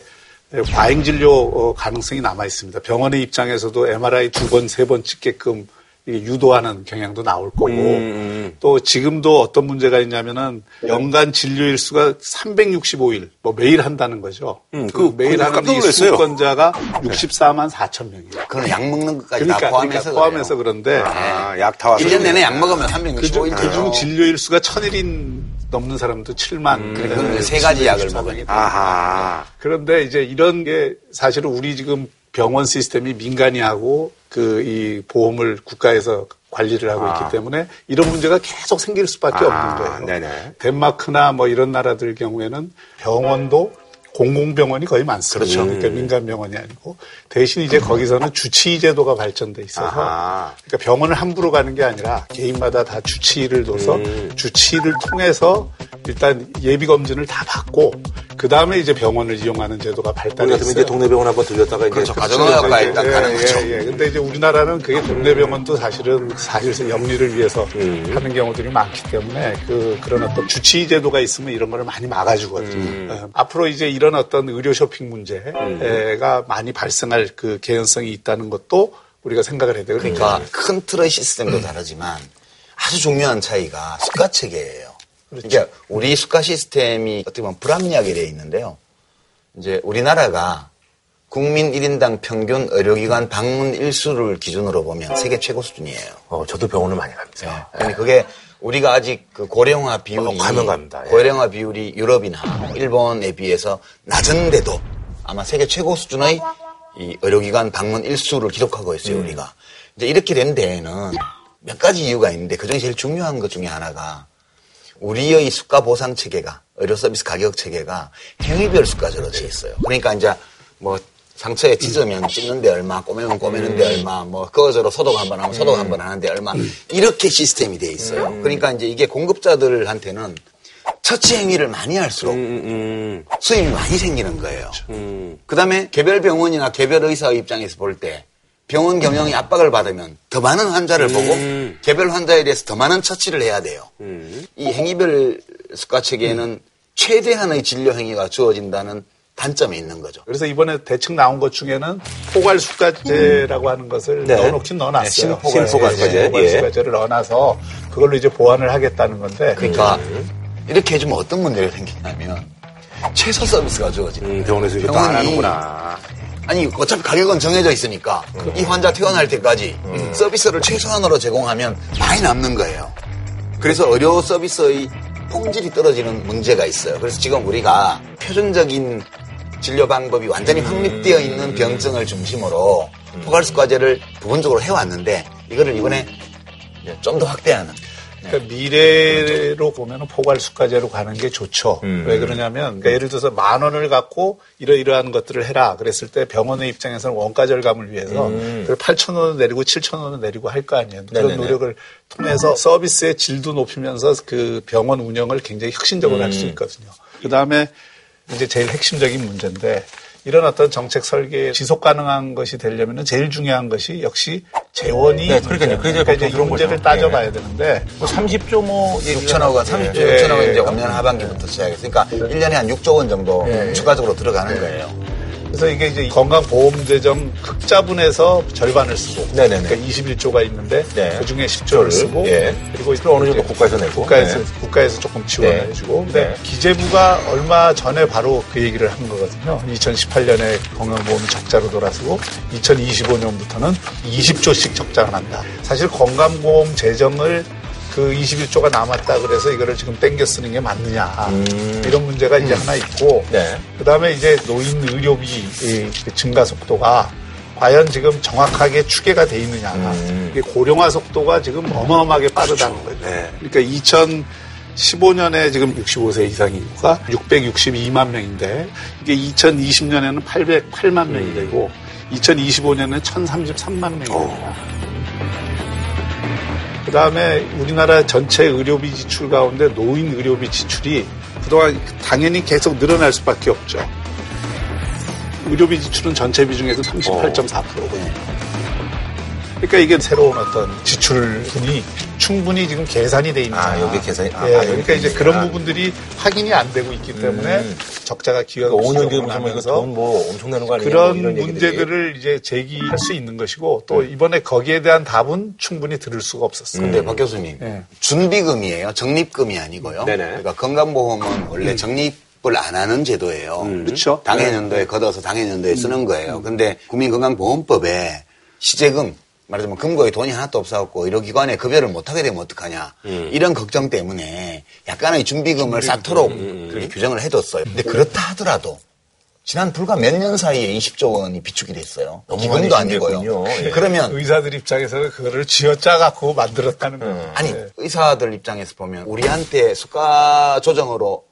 과잉 진료 어, 가능성이 남아 있습니다. 병원의 입장에서도 MRI 두 번, 세 번 찍게끔 유도하는 경향도 나올 거고 음. 또 지금도 어떤 문제가 있냐면은 연간 진료 일 수가 365일 뭐 매일 한다는 거죠. 음, 그 그- 매일 하는 깜짝 이 놀랐어요. 수건자가 64만 4천 명이에요. 그건 약 먹는 것까지 그러니까, 다 포함해서 그러니까 포함해서. 그런데 아, 약다 와서. 1년 내내 약 먹으면 그중 365일 그중 진료 일 수가 천일인 넘는 사람도 7만. 음. 그러니까 세 가지 약을 먹으니까. 아하. 그런데 이제 이런 게 사실은 우리 지금 병원 시스템이 민간이 하고 그 이 보험을 국가에서 관리를 하고 아. 있기 때문에 이런 문제가 계속 생길 수밖에 아, 없는 거예요. 네네. 덴마크나 뭐 이런 나라들 경우에는 병원도 공공병원이 거의 많습니다. 그렇죠. 그러니까 민간 병원이 아니고 대신 이제 거기서는 주치의 제도가 발전돼 있어서 아하. 그러니까 병원을 함부로 가는 게 아니라 개인마다 다 주치의를 둬서 음. 주치의를 통해서 일단 예비 검진을 다 받고 그 다음에 이제 병원을 이용하는 제도가 있어요. 이제 동네 병원 한번 들렸다가 이제 그렇죠. 가정의학과 예, 일단 예, 가는 예, 거죠. 예. 근데 이제 우리나라는 그게 동네 병원도 사실은 사실 영리를 위해서 음. 하는 경우들이 많기 때문에 그 그런 어떤 주치의 제도가 있으면 이런 거를 많이 막아주거든요. 음. 어, 앞으로 이제 이런 어떤 의료 쇼핑 문제가 많이 발생할 그 개연성이 있다는 것도 우리가 생각을 해야 돼요. 그러니까 큰 틀의 시스템도 다르지만 아주 중요한 차이가 수가 체계예요. 그러니까 우리 수가 시스템이 어떻게 보면 불합리하게 되어 있는데요. 이제 우리나라가 국민 1인당 평균 의료기관 방문 일수를 기준으로 보면 세계 최고 수준이에요. 어, 저도 병원을 많이 갑니다. 아니 그게 우리가 아직 그 고령화 비율이 어, 가면 갑니다. 예. 고령화 비율이 유럽이나 일본에 비해서 낮은데도 아마 세계 최고 수준의 이 의료기관 방문 일수를 기록하고 있어요 음. 우리가 이제 이렇게 된 데에는 몇 가지 이유가 있는데 그중에 제일 중요한 것 중에 하나가 우리의 수가 보상 체계가 의료 서비스 가격 체계가 행위별 수가제로 돼 있어요. 그러니까 이제 뭐 상처에 찢으면 찢는데 얼마, 꼬매면 꼬매는데 얼마, 뭐 거저로 소독 한번 하면 소독 한번 하는데 얼마 이렇게 시스템이 돼 있어요. 그러니까 이제 이게 공급자들한테는 처치 행위를 많이 할수록 음, 수입이 많이 생기는 거예요. 음, 그 다음에 개별 병원이나 개별 의사의 입장에서 볼 때 병원 경영이 압박을 받으면 더 많은 환자를 보고 음. 개별 환자에 대해서 더 많은 처치를 해야 돼요. 음. 이 행위별 수가 체계에는 최대한의 진료 행위가 주어진다는 단점이 있는 거죠. 그래서 이번에 대책 나온 것 중에는 포괄 수가제라고 하는 것을 네. 넣어놓긴 넣어놨어요. 네, 신포괄 예, 수가제. 포괄 예. 수가제를 넣어놔서 그걸로 이제 보완을 하겠다는 건데. 그러니까 이렇게 해주면 어떤 문제가 생기냐면 최소 서비스가 주어지. 음, 병원에서 이것도 안 하는구나. 아니 어차피 가격은 정해져 있으니까 이 환자 퇴원할 때까지 서비스를 최소한으로 제공하면 많이 남는 거예요. 그래서 의료 서비스의 품질이 떨어지는 문제가 있어요. 그래서 지금 우리가 표준적인 진료 방법이 완전히 확립되어 있는 병증을 중심으로 포괄수 과제를 부분적으로 해왔는데 이거를 이번에 좀 더 확대하는 그러니까 미래로 보면 포괄수가제로 가는 게 좋죠. 음. 왜 그러냐면 그러니까 예를 들어서 만 원을 갖고 이러이러한 것들을 해라. 그랬을 때 병원의 입장에서는 원가 절감을 위해서 음. 8천 원을 내리고 7천 원을 내리고 할 거 아니에요. 그런 네네네. 노력을 통해서 서비스의 질도 높이면서 그 병원 운영을 굉장히 혁신적으로 할수 음. 있거든요. 그 다음에 이제 제일 핵심적인 문제인데 이런 어떤 정책 설계 지속 가능한 것이 되려면 제일 중요한 것이 역시 재원이 네, 그러니까요. 이제 그러니까 이제 그런 문제를 거죠. 따져봐야 예. 되는데 뭐 30조 뭐 6천억 원, 30조, 예, 6천억 원 예, 이제 예. 오년 하반기부터 시작해서 그러니까 1년에 한 6조 원 정도 추가적으로 들어가는 거예요. 그래서 이게 이제 건강보험재정 흑자분에서 절반을 쓰고 네네네. 그러니까 21조가 있는데 네. 그 중에 10조를 쓰고 예. 그리고 어느 정도 국가에서 내고. 국가에서 네. 국가에서 조금 지원을 네. 해주고 근데 네. 기재부가 얼마 전에 바로 그 얘기를 한 거거든요. 2018년에 건강보험이 적자로 돌아서고 2025년부터는 20조씩 적자가 난다. 사실 건강보험 재정을 그 21조가 남았다 그래서 이거를 지금 땡겨 쓰는 게 맞느냐 이런 문제가 이제 하나 있고 음. 네. 그다음에 이제 노인 의료비 이 증가 속도가 과연 지금 정확하게 추계가 돼 있느냐. 음. 이게 고령화 속도가 지금 어마어마하게 빠르다는 거죠. 네. 그러니까 2015년에 지금 65세 이상 인구가 662만 명인데 이게 2020년에는 808만 명이 되고 2025년에는 1033만 명입니다. 그 다음에 우리나라 전체 의료비 지출 가운데 노인 의료비 지출이 그동안 당연히 계속 늘어날 수밖에 없죠. 의료비 지출은 전체 비중에서 38.4%거든요. 그러니까 이게 새로운 어떤 지출분이 충분히 지금 계산이 돼 있는 아, 여기 계산이- 아, 예, 아, 그러니까 이제 계산이구나. 그런 부분들이 확인이 안 되고 있기 때문에 음. 적자가 기여가 그러니까 5년 뒤에 뭐 이거 나면서 돈뭐 엄청 내는 거 그런 뭐 이런 얘기들이. 문제들을 이제 제기할 수 있는 것이고 또 이번에 거기에 대한 답은 충분히 들을 수가 없었어요. 근데 박 교수님, 예. 준비금이에요. 적립금이 아니고요. 네네. 그러니까 건강보험은 원래 적립을 안 하는 제도예요. 그렇죠. 당해년도에 걷어서 당해년도에 쓰는 거예요. 근데 국민건강보험법에 시제금 말하자면 금고에 돈이 하나도 없어갖고 의료기관에 급여를 못하게 되면 어떡하냐 이런 걱정 때문에 약간의 준비금을 쌓도록 그렇게 규정을 해뒀어요. 근데 그렇다 하더라도 지난 불과 몇 년 사이에 20조 원이 비축이 됐어요. 너무 기금도 아니고요. 예. 그러면 의사들 입장에서는 그거를 쥐어짜 갖고 만들었다는 거예요. 아니 네. 의사들 입장에서 보면 우리한테 수가 조정으로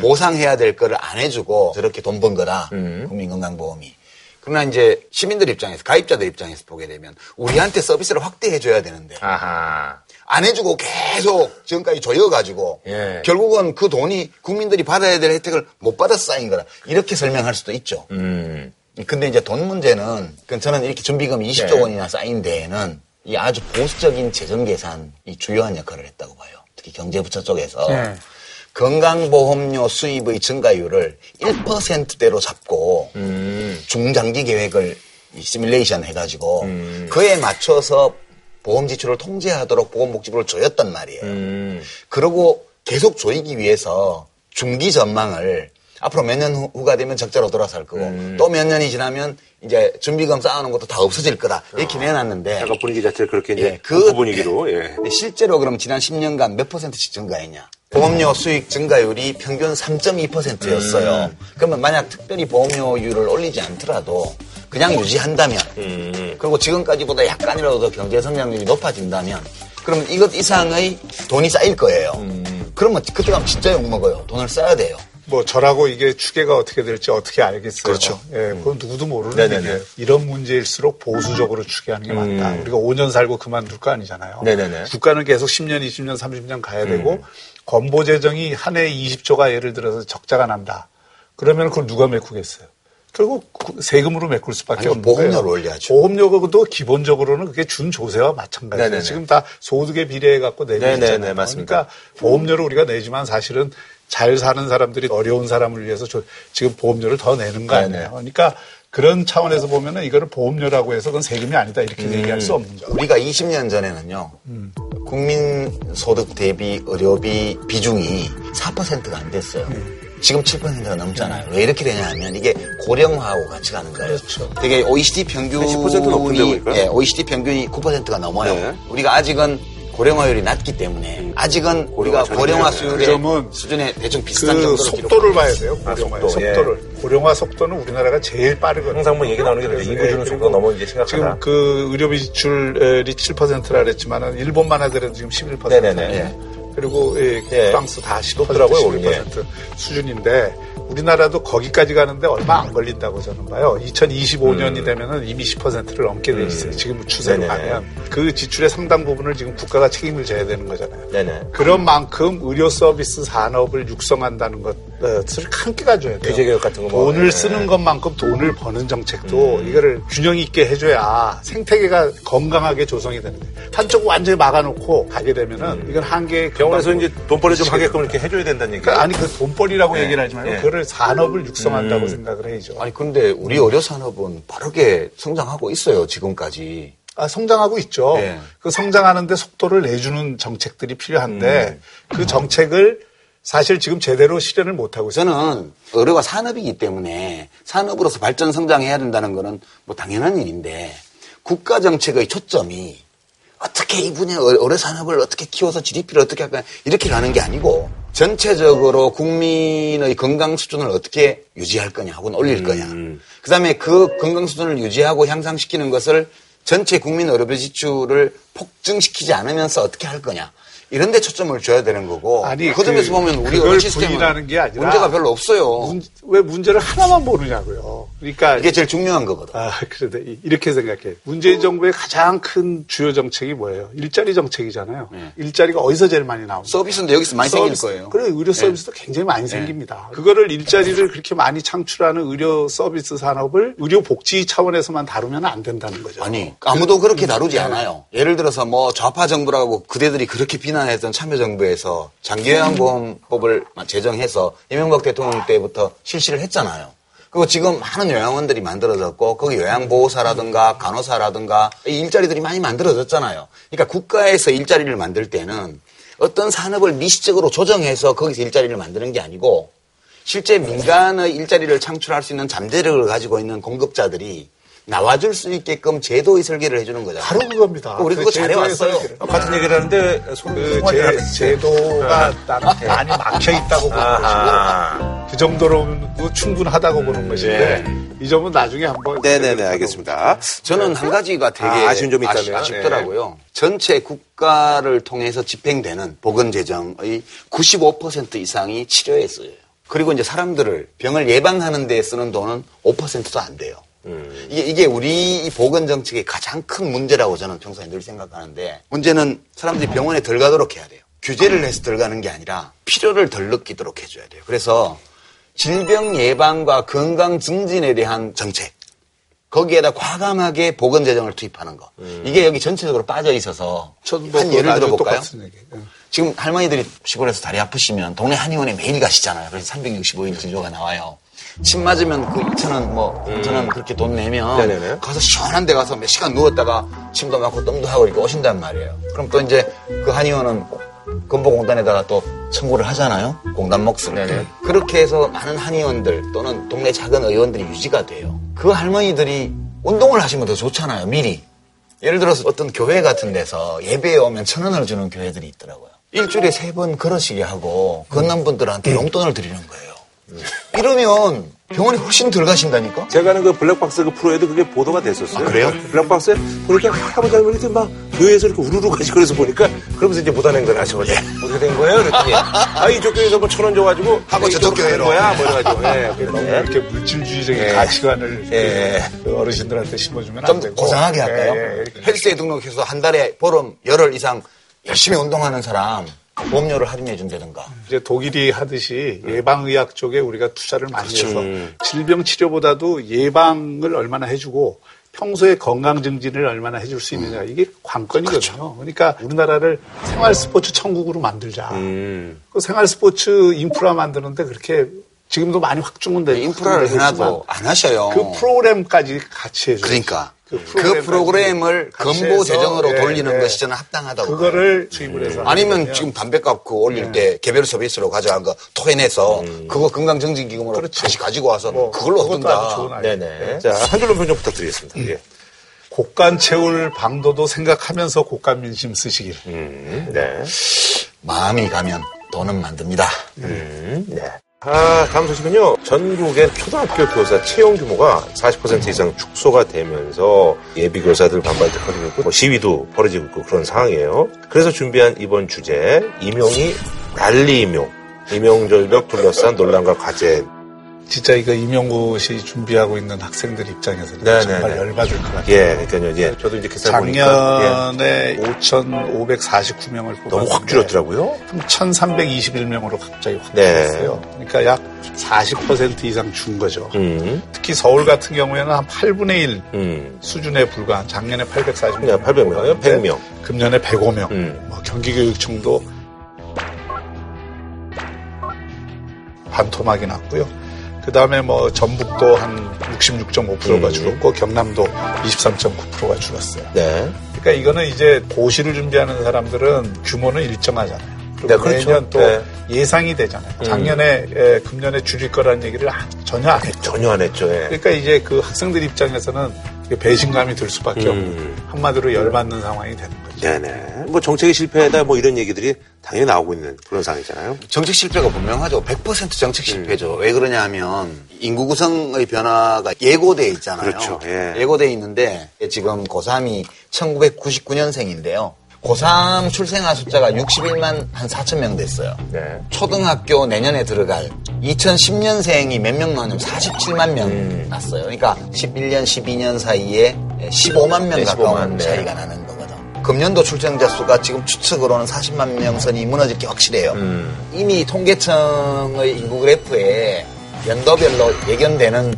보상해야 될 거를 안 해주고 저렇게 돈 번 거다 국민건강보험이 그러나 이제 시민들 입장에서 가입자들 입장에서 보게 되면 우리한테 서비스를 확대해 줘야 되는데 아하. 안 해주고 계속 지금까지 조여가지고 예. 결국은 그 돈이 국민들이 받아야 될 혜택을 못 받아서 쌓인 거다 이렇게 설명할 수도 있죠. 음. 근데 이제 돈 문제는 그 저는 이렇게 준비금이 20조 네. 원이나 쌓인 데에는 이 아주 보수적인 재정 계산이 중요한 역할을 했다고 봐요. 특히 경제부처 쪽에서 네. 건강보험료 수입의 증가율을 1%대로 잡고 음. 중장기 계획을 이 시뮬레이션 해가지고 음. 그에 맞춰서 보험 지출을 통제하도록 보건복지부를 조였단 말이에요. 음. 그러고 계속 조이기 위해서 중기 전망을 앞으로 몇 년 후가 되면 적자로 돌아설 거고 음. 또몇 년이 지나면 이제 준비금 쌓아놓은 것도 다 없어질 거다 이렇게 내놨는데 약간 분위기 자체를 그렇게 이제 예, 그 그- 분위기로 예. 실제로 그럼 지난 10년간 몇 퍼센트씩 증가했냐? 보험료 수익 증가율이 평균 3.2%였어요. 음. 그러면 만약 특별히 보험료율을 올리지 않더라도 그냥 유지한다면 음. 그리고 지금까지보다 약간이라도 더 경제 성장률이 높아진다면 그러면 이것 이상의 돈이 쌓일 거예요. 음. 그러면 그때 가면 진짜 욕먹어요. 돈을 써야 돼요. 뭐 저라고 이게 추계가 어떻게 될지 어떻게 알겠어요. 그렇죠. 예, 그건 누구도 모르는. 얘기예요. 이런 문제일수록 보수적으로 추계하는 게 맞다. 음. 우리가 5년 살고 그만둘 거 아니잖아요. 네네네. 국가는 계속 10년, 20년, 30년 가야 되고 음. 건보 재정이 한 해에 20조가 예를 들어서 적자가 난다. 그러면 그걸 누가 메꾸겠어요? 결국 그 세금으로 메꿀 수밖에 없는 보험료를 거예요. 올려야죠. 보험료도 기본적으로는 그게 준 조세와 마찬가지예요. 네네네. 지금 다 소득에 비례해 갖고. 맞습니다. 그러니까 보험료를 우리가 내지만 사실은 잘 사는 사람들이 어려운 사람을 위해서 저- 지금 보험료를 더 내는 거. 아니에요. 그러니까 그런 차원에서 보면은 이거를 보험료라고 해서 그건 세금이 아니다 이렇게 음. 얘기할 수 없는 거죠. 우리가 20년 전에는요, 국민 소득 대비 의료비 비중이 10%가 안 됐어요. 지금 7%가 넘잖아요. 왜 이렇게 되냐 하면 이게 고령화하고 같이 가는 거예요. 그렇죠. 되게 OECD 평균이 10% 높은데 보니까? 예, OECD 평균이 9%가 넘어요. 네. 우리가 아직은 고령화율이 낮기 때문에 아직은 우리가 고령화 고령화. 수율의 그러면 수준에 대충 비슷한 그 정도로 속도를 봐야. 돼요. 고령화의 아, 속도, 예. 속도를. 고령화 속도는 우리나라가 제일 빠르거든요. 항상 뭐 얘기 나오는 게 이부 주는 예, 속도가 그리고 너무 이제 심각하다. 지금 그 의료비 지출이 7%라 그랬지만은 일본만 하더라도 지금 11%. 네네네. 예. 그리고 예, 예. 프랑스 다 10%, 높더라고요, 11% 수준인데 우리나라도 거기까지 가는데 얼마 안 걸린다고 저는 봐요. 2025년이 되면은 이미 10%를 넘게 돼 있어요. 지금 추세로 음. 네네. 가면 그 지출의 상당 부분을 지금 국가가 책임을 져야 되는 거잖아요. 네네. 그런 만큼 의료 서비스 산업을 육성한다는 것을 함께 가져야 돼요. 규제 개혁 같은 거 뭐, 돈을 예. 쓰는 것만큼 돈을 버는 정책도 이거를 균형 있게 해줘야 생태계가 건강하게 조성이 되는 거예요. 한쪽 완전히 막아놓고 가게 되면은 이건 한계의 병원에서 이제 돈벌이 좀 하게끔 이렇게 해줘야 된다는 얘기예요. 그러니까 아니 그 돈벌이라고 네. 얘기를 하지 말고 네. 그거를 산업을 육성한다고 생각을 해야죠. 아니 근데 우리 의료 산업은 빠르게 성장하고 있어요 지금까지. 아, 성장하고 있죠. 네. 그 성장하는데 속도를 내주는 정책들이 필요한데 음. 그 정책을 사실 지금 제대로 실현을 못하고 있어요. 저는 의료가 산업이기 때문에 산업으로서 발전 성장해야 된다는 거는 뭐 당연한 일인데 국가 정책의 초점이 어떻게 이 분야 의- 의료 산업을 어떻게 키워서 GDP를 어떻게 할까 이렇게 가는 게 아니고 전체적으로 국민의 건강 수준을 어떻게 유지할 거냐 혹은 올릴 거냐. 그다음에 그 건강 수준을 유지하고 향상시키는 것을 전체 국민 의료비 지출을 폭증시키지 않으면서 어떻게 할 거냐 이런 데 초점을 줘야 되는 거고 아니, 그 점에서 그- 보면 우리 그걸 의료 시스템은 부인하는 게 아니라 문제가 별로 없어요. 문- 왜 문제를 하나만 보느냐고요. 그러니까 이게 제일 중요한 거거든. 아, 그런데 이- 이렇게 생각해. 문재인 정부의 가장 큰 주요 정책이 뭐예요? 일자리 정책이잖아요. 일자리가 어디서 제일 많이 나옵니까? 서비스인데 여기서 많이 생길 서비스. 거예요. 네. 그래, 의료 서비스도 굉장히 많이 생깁니다. 그거를 일자리를 그렇게 많이 창출하는 의료 서비스 산업을 의료 복지 차원에서만 다루면 안 된다는 거죠. 아니 아무도 그 렇게 다루지 네. 않아요. 예를 들어서 뭐 좌파 정부라고 그대들이 그렇게 비난 했던 참여정부에서 장기요양보험법을 제정해서 이명박 대통령 때부터 실시를 했잖아요. 그리고 지금 많은 요양원들이 만들어졌고 거기 요양보호사라든가 간호사라든가 이 일자리들이 많이 만들어졌잖아요. 그러니까 국가에서 일자리를 만들 때는 어떤 산업을 미시적으로 조정해서 거기서 일자리를 만드는 게 아니고 실제 민간의 일자리를 창출할 수 있는 잠재력을 가지고 있는 공급자들이 나와줄 수 있게끔 제도의 설계를 해주는 거잖아요. 바로 그겁니다. 우리 그거 잘해왔어요. 제도의 설계를. 같은 얘기를 하는데 손그 제. 제도가 나는 많이 막혀 있다고 보는 것이고. 그 정도로는 충분하다고 보는 것인데 이 점은 나중에 한번 네네네, 알겠습니다. 저는 한 가지가 되게 아, 아쉬운 점이 있다면? 네. 아쉽, 더라고요 전체 국가를 통해서 집행되는 보건재정의 95% 이상이 치료에 쓰여요. 그리고 이제 사람들을 병을 예방하는 데 쓰는 돈은 5%도 안 돼요. 음. 이게, 이게 우리 이 보건 정책의 가장 큰 문제라고 저는 평소에 늘 생각하는데 문제는 사람들이 병원에 덜 가도록 해야 돼요. 규제를 해서 덜 가는 게 아니라 필요를 덜 느끼도록 해줘야 돼요. 그래서 질병 예방과 건강 증진에 대한 정책 거기에다 과감하게 보건 재정을 투입하는 거. 이게 여기 전체적으로 빠져 있어서 한 예를 들어볼까요? 예. 지금 할머니들이 시골에서 다리 아프시면 동네 한의원에 매일 가시잖아요. 그래서 365일 진료가 나와요. 침 맞으면 그 2,000원 뭐 3,000원 그렇게 돈 내면 네네네. 가서 시원한 데 가서 몇 시간 누웠다가 침도 맞고 똥도 하고 이렇게 오신단 말이에요. 그럼 또 이제 그 한의원은 건보공단에다가 또 청구를 하잖아요. 공단 몫을. 그렇게 해서 많은 한의원들 또는 동네 작은 의원들이 유지가 돼요. 그 할머니들이 운동을 하시면 더 좋잖아요. 미리. 예를 들어서 어떤 교회 같은 데서 예배에 오면 천 원을 주는 교회들이 있더라고요. 일주일에 세 번 걸으시게 하고 걷는 분들한테 용돈을 드리는 거예요. 이러면 병원에 훨씬 덜 가신다니까? 제가 하는 그 블랙박스 그 프로에도 그게 보도가 됐었어요. 아, 그래요? 블랙박스에 보니까 할아버지 할머니들 막 교회에서 이렇게 우르르 가시고 그래서 보니까 그러면서 이제 무단 행동을 하셔가지고 어떻게 된 거예요? 그랬더니 아 이쪽 교회에서 뭐 천 원 줘가지고 하고 저쪽 교회로. 거야 뭐 이래가지고 예, 너무 그래서 이렇게 물질주의적인 예. 가치관을 예. 그 어르신들한테 심어주면 안좀 되고 고상하게 할까요? 예, 예. 헬스에 등록해서 한 달에 보름 열흘 이상 열심히 운동하는 사람 보험료를 할인해 준다든가. 이제 독일이 하듯이 예방의학 쪽에 우리가 투자를 많이 그렇죠. 해서 음. 질병 치료보다도 예방을 얼마나 해주고 평소에 건강 증진을 얼마나 해줄 수 있느냐 이게 관건이거든요. 그렇죠. 그러니까 우리나라를 생활 스포츠 천국으로 만들자. 음. 그 생활 스포츠 인프라 만드는데 그렇게 지금도 많이 확충은 돼. 인프라를 확충되고 해놔도 있지만 안 하셔요. 그 프로그램까지 같이 해줘. 그러니까 그, 그 프로그램을 건보 재정으로 예, 돌리는 예. 것이 저는 합당하다고. 그거를 수입을 해서 아니면 지금 담배값 그 올릴 때 개별 서비스로 가져간 거 토해내서 그거 건강증진기금으로 그렇지. 다시 가지고 와서 뭐, 그걸로 얻는다. 네네. 자, 한 줄로 평좀 부탁드리겠습니다. 예. 곡간 채울 방도도 생각하면서 곡간 민심 쓰시길. 음, 네. 마음이 가면 돈은 만듭니다. 음, 네. 아, 다음 소식은요. 전국의 초등학교 교사 채용 규모가 40% 이상 축소가 되면서 예비 교사들 반발도 커지고 있고 뭐 시위도 벌어지고 있고 그런 상황이에요. 그래서 준비한 이번 주제 임용이 난리 임용. 임용 절벽 둘러싼 논란과 과제. 진짜 이거 임용고 시 준비하고 있는 학생들 입장에서는 네, 정말 네, 네. 열받을 것 같아요. 예, 그러니까요. 예. 저도 이제 계산 보니까 작년에 5,549명을 예, 너무 확 줄었더라고요. 1,321명으로 갑자기 확 네. 줄었어요. 그러니까 약 40% 이상 준 거죠. 음, 특히 서울 같은 경우에는 한 8분의 1 음. 수준에 불과한 작년에 840명. 그냥 800명이요? 100명. 금년에 105명. 음. 뭐 경기교육청도 반토막이 났고요. 그 다음에 뭐 전북도 한 66.5%가 음. 줄었고 경남도 23.9%가 줄었어요. 네. 그러니까 이거는 이제 고시를 준비하는 사람들은 규모는 일정하잖아요. 네, 그렇죠. 매년 또 네. 음. 예상이 되잖아요. 작년에 에, 금년에 줄일 거라는 얘기를 아- 전혀 안 했죠. 전혀 안 했죠. 예. 그러니까 이제 그 학생들 입장에서는 배신감이 들 수밖에 음. 없는 한마디로 열받는 상황이 되는 거죠. 네네. 뭐 정책의 실패다 뭐 이런 얘기들이 당연히 나오고 있는 그런 상황이잖아요. 정책 실패가 분명하죠. 100% 정책 실패죠. 왜 그러냐 하면 인구 구성의 변화가 예고돼 있잖아요. 그렇죠. 예. 예고돼 있는데 지금 고3이 1999년생인데요. 고3 출생아 숫자가 61만 한 4천 명 됐어요. 네. 초등학교 내년에 들어갈 2010년생이 몇 명 나오냐면 47만 명 음. 났어요. 그러니까 11년, 12년 사이에 15만 명 네, 가까운 15만, 네. 차이가 나는 거거든. 금년도 출생자 수가 지금 추측으로는 40만 명 선이 무너질 게 확실해요. 음. 이미 통계청의 인구 그래프에 연도별로 예견되는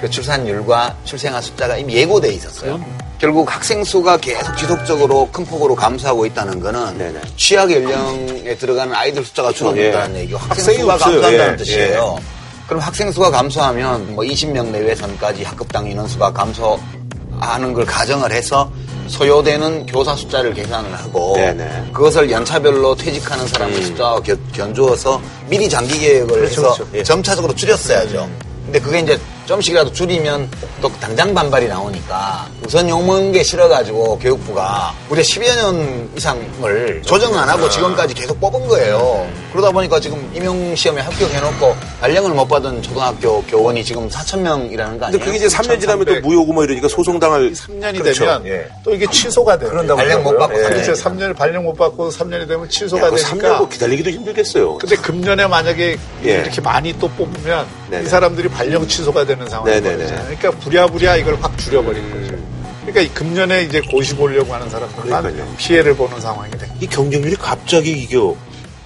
그 출산율과 출생아 숫자가 이미 예고돼 있었어요. 결국 학생 수가 계속 지속적으로 큰 폭으로 감소하고 있다는 거는 네네. 취약 연령에 들어가는 아이들 숫자가 줄어든다는 예. 얘기고 학생 수가 없어요. 감소한다는 예. 뜻이에요. 그럼 학생 수가 감소하면 뭐 20명 내외 선까지 학급당 인원수가 감소하는 걸 가정을 해서 소요되는 교사 숫자를 계산을 하고 네네. 그것을 연차별로 퇴직하는 사람의 숫자와 겨, 견주어서 미리 장기 계획을 그렇죠, 해서 그렇죠. 예. 점차적으로 줄였어야죠. 근데 그게 이제 좀씩이라도 줄이면 또 당장 반발이 나오니까 우선 욕먹는 게 싫어가지고 교육부가 무려 10여 년 이상을 조정 안 하고 지금까지 계속 뽑은 거예요. 그러다 보니까 지금 임용시험에 합격해놓고 발령을 못 받은 초등학교 교원이 지금 4천 명이라는 거 근데 아니에요? 그게 이제 3년 지나면 또 1300. 무효고 뭐 이러니까 소송당할 3년이 그렇죠. 되면 예. 또 이게 취소가 돼요. 그런다고 발령 못 받고 예. 그렇죠. 3년 발령 못 받고 3년이 되면 취소가 야, 그 되니까. 3년 뭐 기다리기도 힘들겠어요. 근데 금년에 만약에 예. 이렇게 많이 또 뽑으면 네네. 이 사람들이 발령 취소가 되는 상황이 네네네. 벌어져요. 그러니까 부랴부랴 이걸 확 줄여버린 거죠. 그러니까 이 금년에 이제 고시 보려고 하는 사람들만. 피해를 보는 상황이 된 거죠. 이 경쟁률이 갑자기 이게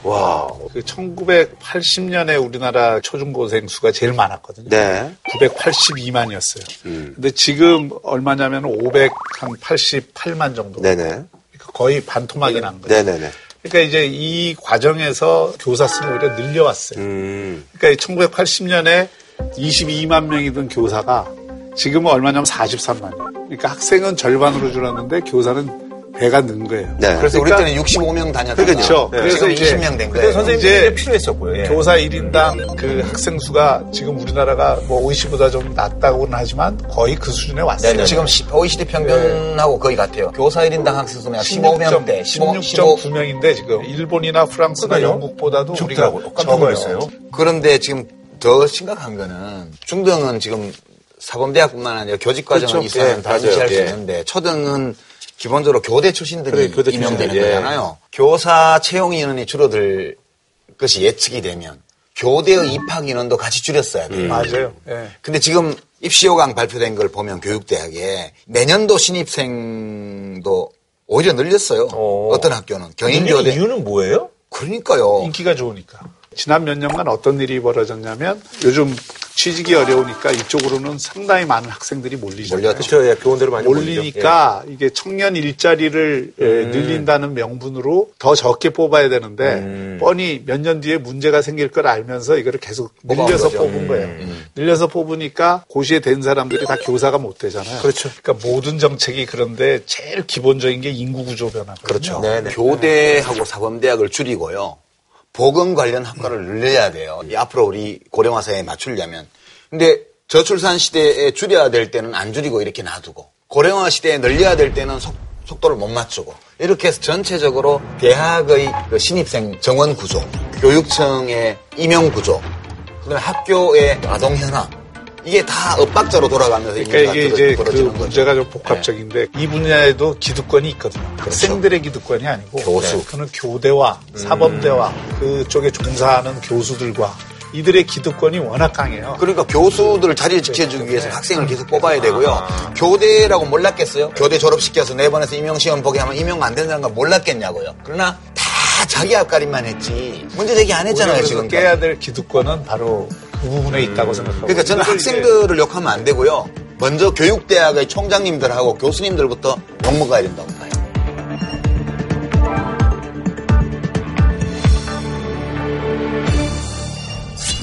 와. 그 1980년에 우리나라 초중고생 수가 제일 많았거든요. 네. 982만이었어요. 음. 근데 지금 얼마냐면 588만 정도. 네네. 그러니까 거의 반토막이 난 거죠. 네네네. 그러니까 이제 이 과정에서 교사 수는 오히려 늘려왔어요. 음. 그러니까 1980년에 22만 명이던 교사가 지금은 얼마냐면 43만 명. 그러니까 학생은 절반으로 줄었는데 교사는 배가 는 거예요. 네. 그래서 그러니까- 우리 때는 65명 다녔거든요. 그렇죠. 네. 그래서 지금 이제 20명 된 거예요. 선생님들이 필요했었고요. 예. 교사 1인당 그 학생 수가 지금 우리나라가 뭐 OECD보다 좀 낮다고는 하지만 거의 그 수준에 왔어요. 네, 지금 시- OECD 평균하고 거의 같아요. 교사 1인당 학생 수가 15명대, 15, 15. 16.9명인데 지금 일본이나 프랑스나 그러니까요. 영국보다도 우리가 적어요. 그런데 지금 더 심각한 거는 중등은 지금 사범대학뿐만 아니라 교직과정은 그렇죠. 이사는 예, 다 유치할 맞아요. 수 예. 있는데 초등은 기본적으로 교대 출신들이 그래, 교대 출신들, 예. 거잖아요. 교사 채용 인원이 줄어들 것이 예측이 되면 교대의 입학 인원도 같이 줄였어야 돼요. 맞아요. 예. 근데 지금 입시호강 발표된 걸 보면 교육대학에 내년도 신입생도 오히려 늘렸어요. 어. 어. 떤 학교는 경인교대. 이유는 뭐예요? 그러니까요. 인기가 좋으니까. 지난 몇 년간 어떤 일이 벌어졌냐면 요즘 취직이 어려우니까 이쪽으로는 상당히 많은 학생들이 몰리잖아요. 그렇죠. 예, 교원대로 많이 몰리니까 이게 청년 일자리를 예, 음. 늘린다는 명분으로 더 적게 뽑아야 되는데 음. 뻔히 몇 년 뒤에 문제가 생길 걸 알면서 이거를 계속 늘려서. 뽑은 거예요. 늘려서 뽑으니까 고시에 된 사람들이 다 교사가 못 되잖아요. 그렇죠. 그러니까 모든 정책이 그런데 제일 기본적인 게 인구 구조 변화거든요. 그렇죠. 네네. 교대하고 사범대학을 줄이고요. 보건 관련 학과를 늘려야 돼요. 이 앞으로 우리 고령화 사회에 맞추려면. 근데 저출산 시대에 줄여야 될 때는 안 줄이고 이렇게 놔두고 고령화 시대에 늘려야 될 때는 속, 속도를 못 맞추고 이렇게 해서 전체적으로 대학의 그 신입생 정원 구조, 교육청의 임용 구조, 그다음에 학교의 아동 현황 이게 다 엇박자로 돌아가면서 이 그러니까 이게 이제 그 거죠. 문제가 좀 복합적인데 이 분야에도 기득권이 있거든요. 학생들의 기득권이 아니고 교수. 네, 그는 교대와 사범대와 그쪽에 종사하는 교수들과 이들의 기득권이 워낙 강해요. 그러니까 교수들 자리를 지켜주기 위해서 학생을 계속 뽑아야 되고요. 교대라고 몰랐겠어요? 교대 졸업시켜서 내번에서 임용시험 보게 하면 임용 안 된다는 걸 몰랐겠냐고요. 그러나 다 자기 앞가림만 했지. 문제 제기 안 했잖아요, 지금. 깨야 될 기득권은 바로 그 부분에 있다고 생각하고. 그러니까 저는 이제 학생들을 욕하면 안 되고요. 먼저 교육대학의 총장님들하고 교수님들부터 욕먹어야 된다고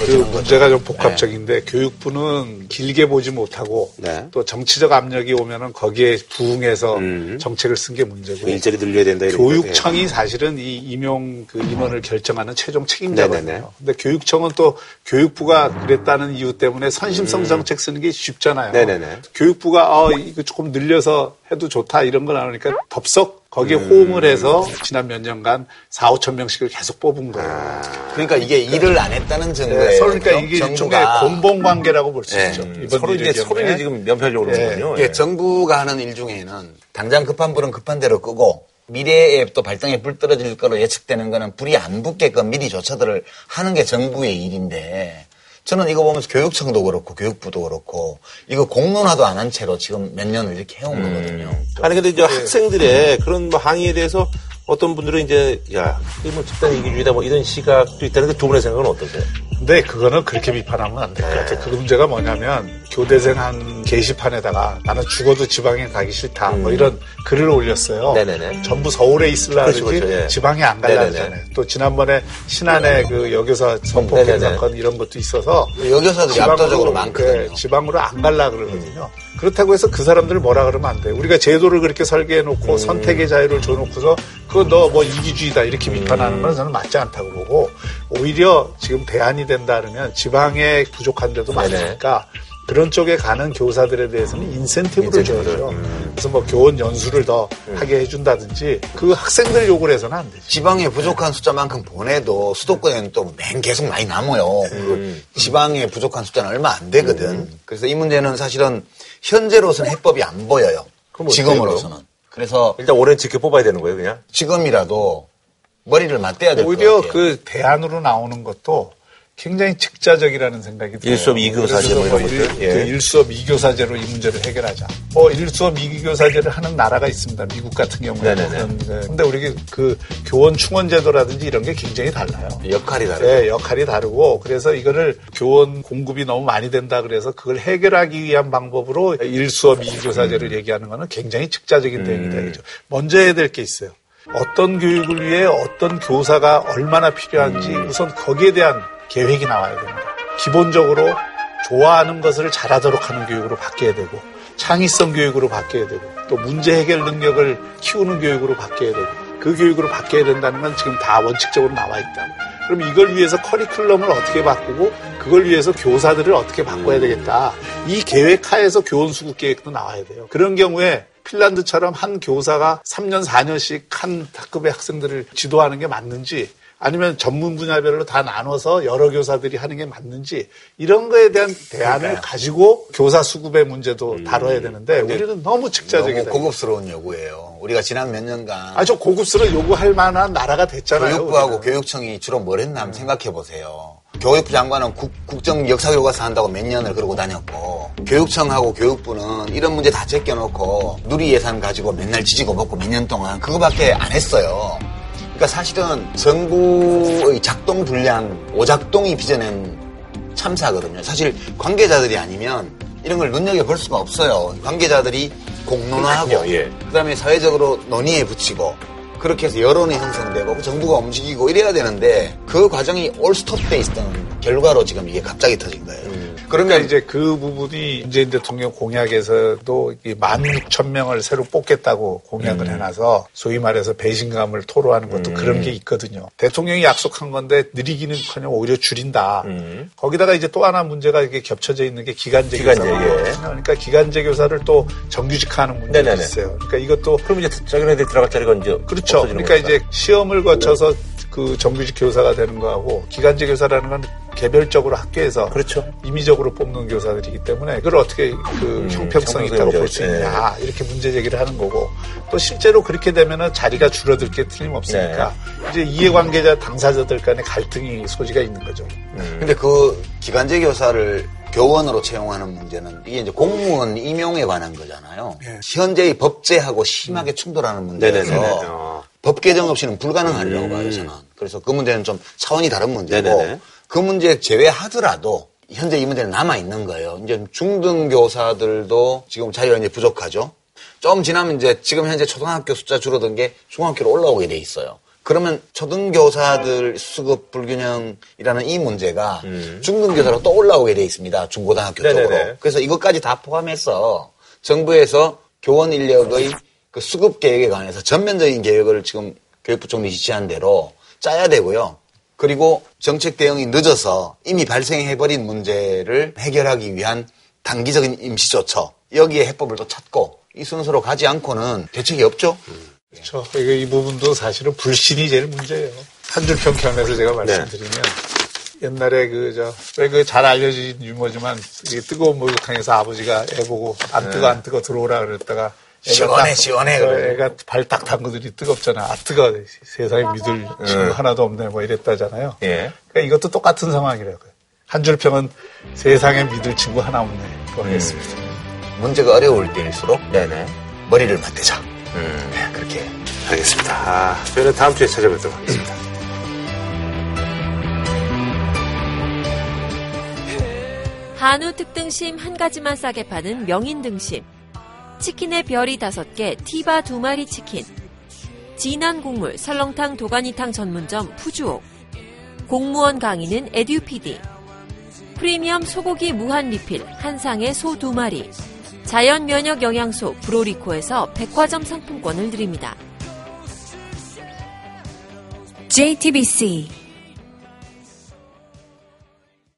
그 문제가 좀 복합적인데 교육부는 길게 보지 못하고 네. 또 정치적 압력이 오면은 거기에 부응해서 음. 정책을 쓴 게 문제고 일자리 늘려야 된다 이런 교육청이 사실은 이 임용 그 임원을 결정하는 최종 책임자거든요. 네네네. 근데 교육청은 또 교육부가 그랬다는 이유 때문에 선심성 정책 쓰는 게 쉽잖아요. 음. 네네네. 교육부가 어 이거 조금 늘려서 해도 좋다 이런 거 나오니까 덥석 거기에 음. 호응을 해서 지난 몇 년간 4, 5천 명씩을 계속 뽑은 거예요. 그러니까 이게 일을 안 했다는 증거예요. 네, 그러니까? 이게 일종의 정부가. 공범 관계라고 볼수 네. 있죠. 게. 이번 서로 이제 서로 지금 면편적으로 예. 오는군요. 이게 정부가 하는 일 중에는 당장 급한 불은 급한 대로 끄고 미래에 또 발등에 불 떨어질 거로 예측되는 거는 불이 안 붙게끔 미리 조처들을 하는 게 정부의 일인데 저는 이거 보면서 교육청도 그렇고 교육부도 그렇고 이거 공론화도 안 한 채로 지금 몇 년을 이렇게 해온 거거든요. 아니 근데 이제 학생들의 그런 뭐 항의에 대해서 어떤 분들은 이제 야, 이게 뭐 집단 이기주의다 뭐 이런 시각도 있다는데 두 분의 생각은 어떠세요? 근데 그거는 그렇게 비판하면 안 될 것 같아요. 그 문제가 뭐냐면 교대생 한 게시판에다가 나는 죽어도 지방에 가기 싫다 뭐 이런 글을 올렸어요. 네네네. 전부 서울에 있으려 그렇죠, 그러지 그렇죠, 예. 지방에 안 갈라 네네네. 그러잖아요. 또 지난번에 신안에 그 여교사 성폭행 네네네. 사건 이런 것도 있어서 여교사들이 압도적으로 많거든요. 네, 지방으로 안 갈라 그러거든요. 그렇다고 해서 그 사람들 뭐라 그러면 안 돼요. 우리가 제도를 그렇게 설계해 놓고 음. 선택의 자유를 줘 놓고서 그거 너뭐 이기주의다 이렇게 비판하는 건 저는 맞지 않다고 보고 오히려 지금 대안이 된다 그러면 지방에 부족한 데도. 많으니까 그런 쪽에 가는 교사들에 대해서는 인센티브를 인센티브를. 줘야죠. 음. 그래서 뭐 교원 연수를 더 하게 해준다든지 그 학생들 요구를 해서는 안 되죠. 지방에 부족한 숫자만큼 보내도 수도권에는 또 맨 계속 많이 남아요. 그 지방에 부족한 숫자는 얼마 안 되거든. 그래서 이 문제는 사실은 현재로서는 해법이 안 보여요. 지금으로서는. 그래서 일단 올해는 지켜 뽑아야 되는 거예요, 그냥? 지금이라도 머리를 맞대야 될것 오히려 같아요. 그 대안으로 나오는 것도 굉장히 즉자적이라는 생각이 들어요. 일수업 이교사제 그래서 뭐 이런 뭐 일- 것들? 예. 그 일수업 이교사제로 이 문제를 해결하자. 어, 일수업 이교사제를 하는 나라가 있습니다. 미국 같은 경우에는. 네네네. 네. 근데 우리 그 교원 충원 제도라든지 이런 게 굉장히 달라요. 역할이 다르죠. 네, 역할이 다르고 그래서 이거를 교원 공급이 너무 많이 된다 그래서 그걸 해결하기 위한 방법으로 일수업 이교사제를 얘기하는 거는 굉장히 즉자적인 대응이다. 이죠 먼저 해야 될 게 있어요. 어떤 교육을 위해 어떤 교사가 얼마나 필요한지 우선 거기에 대한 계획이 나와야 됩니다. 기본적으로 좋아하는 것을 잘하도록 하는 교육으로 바뀌어야 되고 창의성 교육으로 바뀌어야 되고 또 문제 해결 능력을 키우는 교육으로 바뀌어야 되고 그 교육으로 바뀌어야 된다는 건 지금 다 원칙적으로 나와 있다. 그럼 이걸 위해서 커리큘럼을 어떻게 바꾸고 그걸 위해서 교사들을 어떻게 바꿔야 되겠다. 이 계획 하에서 교원 수급 계획도 나와야 돼요. 그런 경우에 핀란드처럼 한 교사가 3년, 4년씩 한 학급의 학생들을 지도하는 게 맞는지 아니면 전문 분야별로 다 나눠서 여러 교사들이 하는 게 맞는지 이런 거에 대한 대안을 가지고 교사 수급의 문제도 다뤄야 되는데 우리는 너무 너무 즉자적이다. 고급스러운 요구예요. 우리가 지난 몇 년간 아주 고급스러운 요구할 만한 나라가 됐잖아요. 교육부하고 우리는. 교육청이 주로 뭘 했나 한번 생각해 보세요. 교육부 장관은 국, 정 역사 교과서 한다고 몇 년을 그러고 다녔고 교육청하고 교육부는 이런 문제 다 제껴놓고 누리 예산 가지고 맨날 지지고 먹고 몇 년 동안 그거밖에 안 했어요. 그러니까 사실은 정부의 작동 불량, 오작동이 빚어낸 참사거든요. 사실 관계자들이 아니면 이런 걸 눈여겨볼 수가 없어요. 관계자들이 공론화하고 예. 그다음에 사회적으로 논의에 붙이고 그렇게 해서 여론이 형성되고 정부가 움직이고 이래야 되는데 그 과정이 올 스톱돼 있던 결과로 지금 이게 갑자기 터진 거예요. 그러니까 이제 그 부분이 문재인 대통령 공약에서도 만 6천 명을 새로 뽑겠다고 공약을 해놔서 소위 말해서 배신감을 토로하는 것도 그런 게 있거든요. 대통령이 약속한 건데 느리기는커녕 오히려 줄인다. 거기다가 이제 또 하나 문제가 이게 겹쳐져 있는 게 기간제 기간제, 교사거든요. 예. 그러니까 기간제 교사를 또 정규직화하는 문제가 네네네. 있어요. 그러니까 이것도 그럼 이제 자기네들이 들어갈 자리가 이제 그렇죠. 그러니까 겁니까? 이제 시험을 거쳐서 그 정규직 교사가 되는 거하고 기간제 교사라는 건 개별적으로 학교에서 그렇죠. 임의적으로 뽑는 교사들이기 때문에 그걸 어떻게 그 형평성이 있다고 볼 수 있냐 이렇게 문제 제기를 하는 거고 또 실제로 그렇게 되면은 자리가 줄어들 게 틀림없으니까 이제 이해관계자 당사자들 간의 갈등이 소지가 있는 거죠. 근데 그 기간제 교사를 교원으로 채용하는 문제는 이게 이제 공무원 임용에 관한 거잖아요. 예. 현재의 법제하고 심하게 충돌하는 문제라서 네네네. 어. 법 개정 없이는 불가능하려고 봐요, 저는. 그래서 그 문제는 좀 차원이 다른 문제고 네네네. 그 문제 제외하더라도 현재 이 문제는 남아 있는 거예요. 이제 중등 교사들도 지금 자리가 이제 부족하죠. 좀 지나면 이제 지금 현재 초등학교 숫자 줄어든 게 중학교로 올라오게 돼 있어요. 그러면 초등교사들 수급 불균형이라는 이 문제가 중등교사로 또 올라오게 돼 있습니다. 중고등학교 네네네. 쪽으로. 그래서 이것까지 다 포함해서 정부에서 교원 인력의 그 수급 계획에 관해서 전면적인 계획을 지금 교육부 총리 지시한 대로 짜야 되고요. 그리고 정책 대응이 늦어서 이미 발생해버린 문제를 해결하기 위한 단기적인 임시조처 여기에 해법을 또 찾고 이 순서로 가지 않고는 대책이 없죠. 그렇죠. 이거 이 부분도 사실은 불신이 제일 문제예요. 한 줄 평편에서 제가 말씀드리면 옛날에 그저왜그잘 알려진 유머지만 이 뜨거운 목욕탕에서 아버지가 애 보고 안 뜨거 안 뜨거 들어오라 그랬다가 시원해, 딱- 시원해, 어, 그래. 애가 발 딱 담그더니 뜨겁잖아. 아 뜨거 세상에 믿을 친구 하나도 없네 뭐 이랬다잖아요. 예. 그러니까 이것도 똑같은 상황이라고요. 한줄 평은 세상에 믿을 친구 하나 없네. 그거 하겠습니다. 문제가 어려울 때일수록 네네. 머리를 맞대자. 네, 그렇게 해요. 알겠습니다. 아, 저희는 다음 주에 찾아뵙도록 하겠습니다. 한우 특등심 한 가지만 싸게 파는 명인 등심. 치킨의 별이 다섯 개, 티바 두 마리 치킨. 진한 국물 설렁탕 도가니탕 전문점 푸주옥. 공무원 강의는 에듀피디. 프리미엄 소고기 무한 리필 한상의 소두 마리. 자연 면역 영양소 브로리코에서 백화점 상품권을 드립니다. JTBC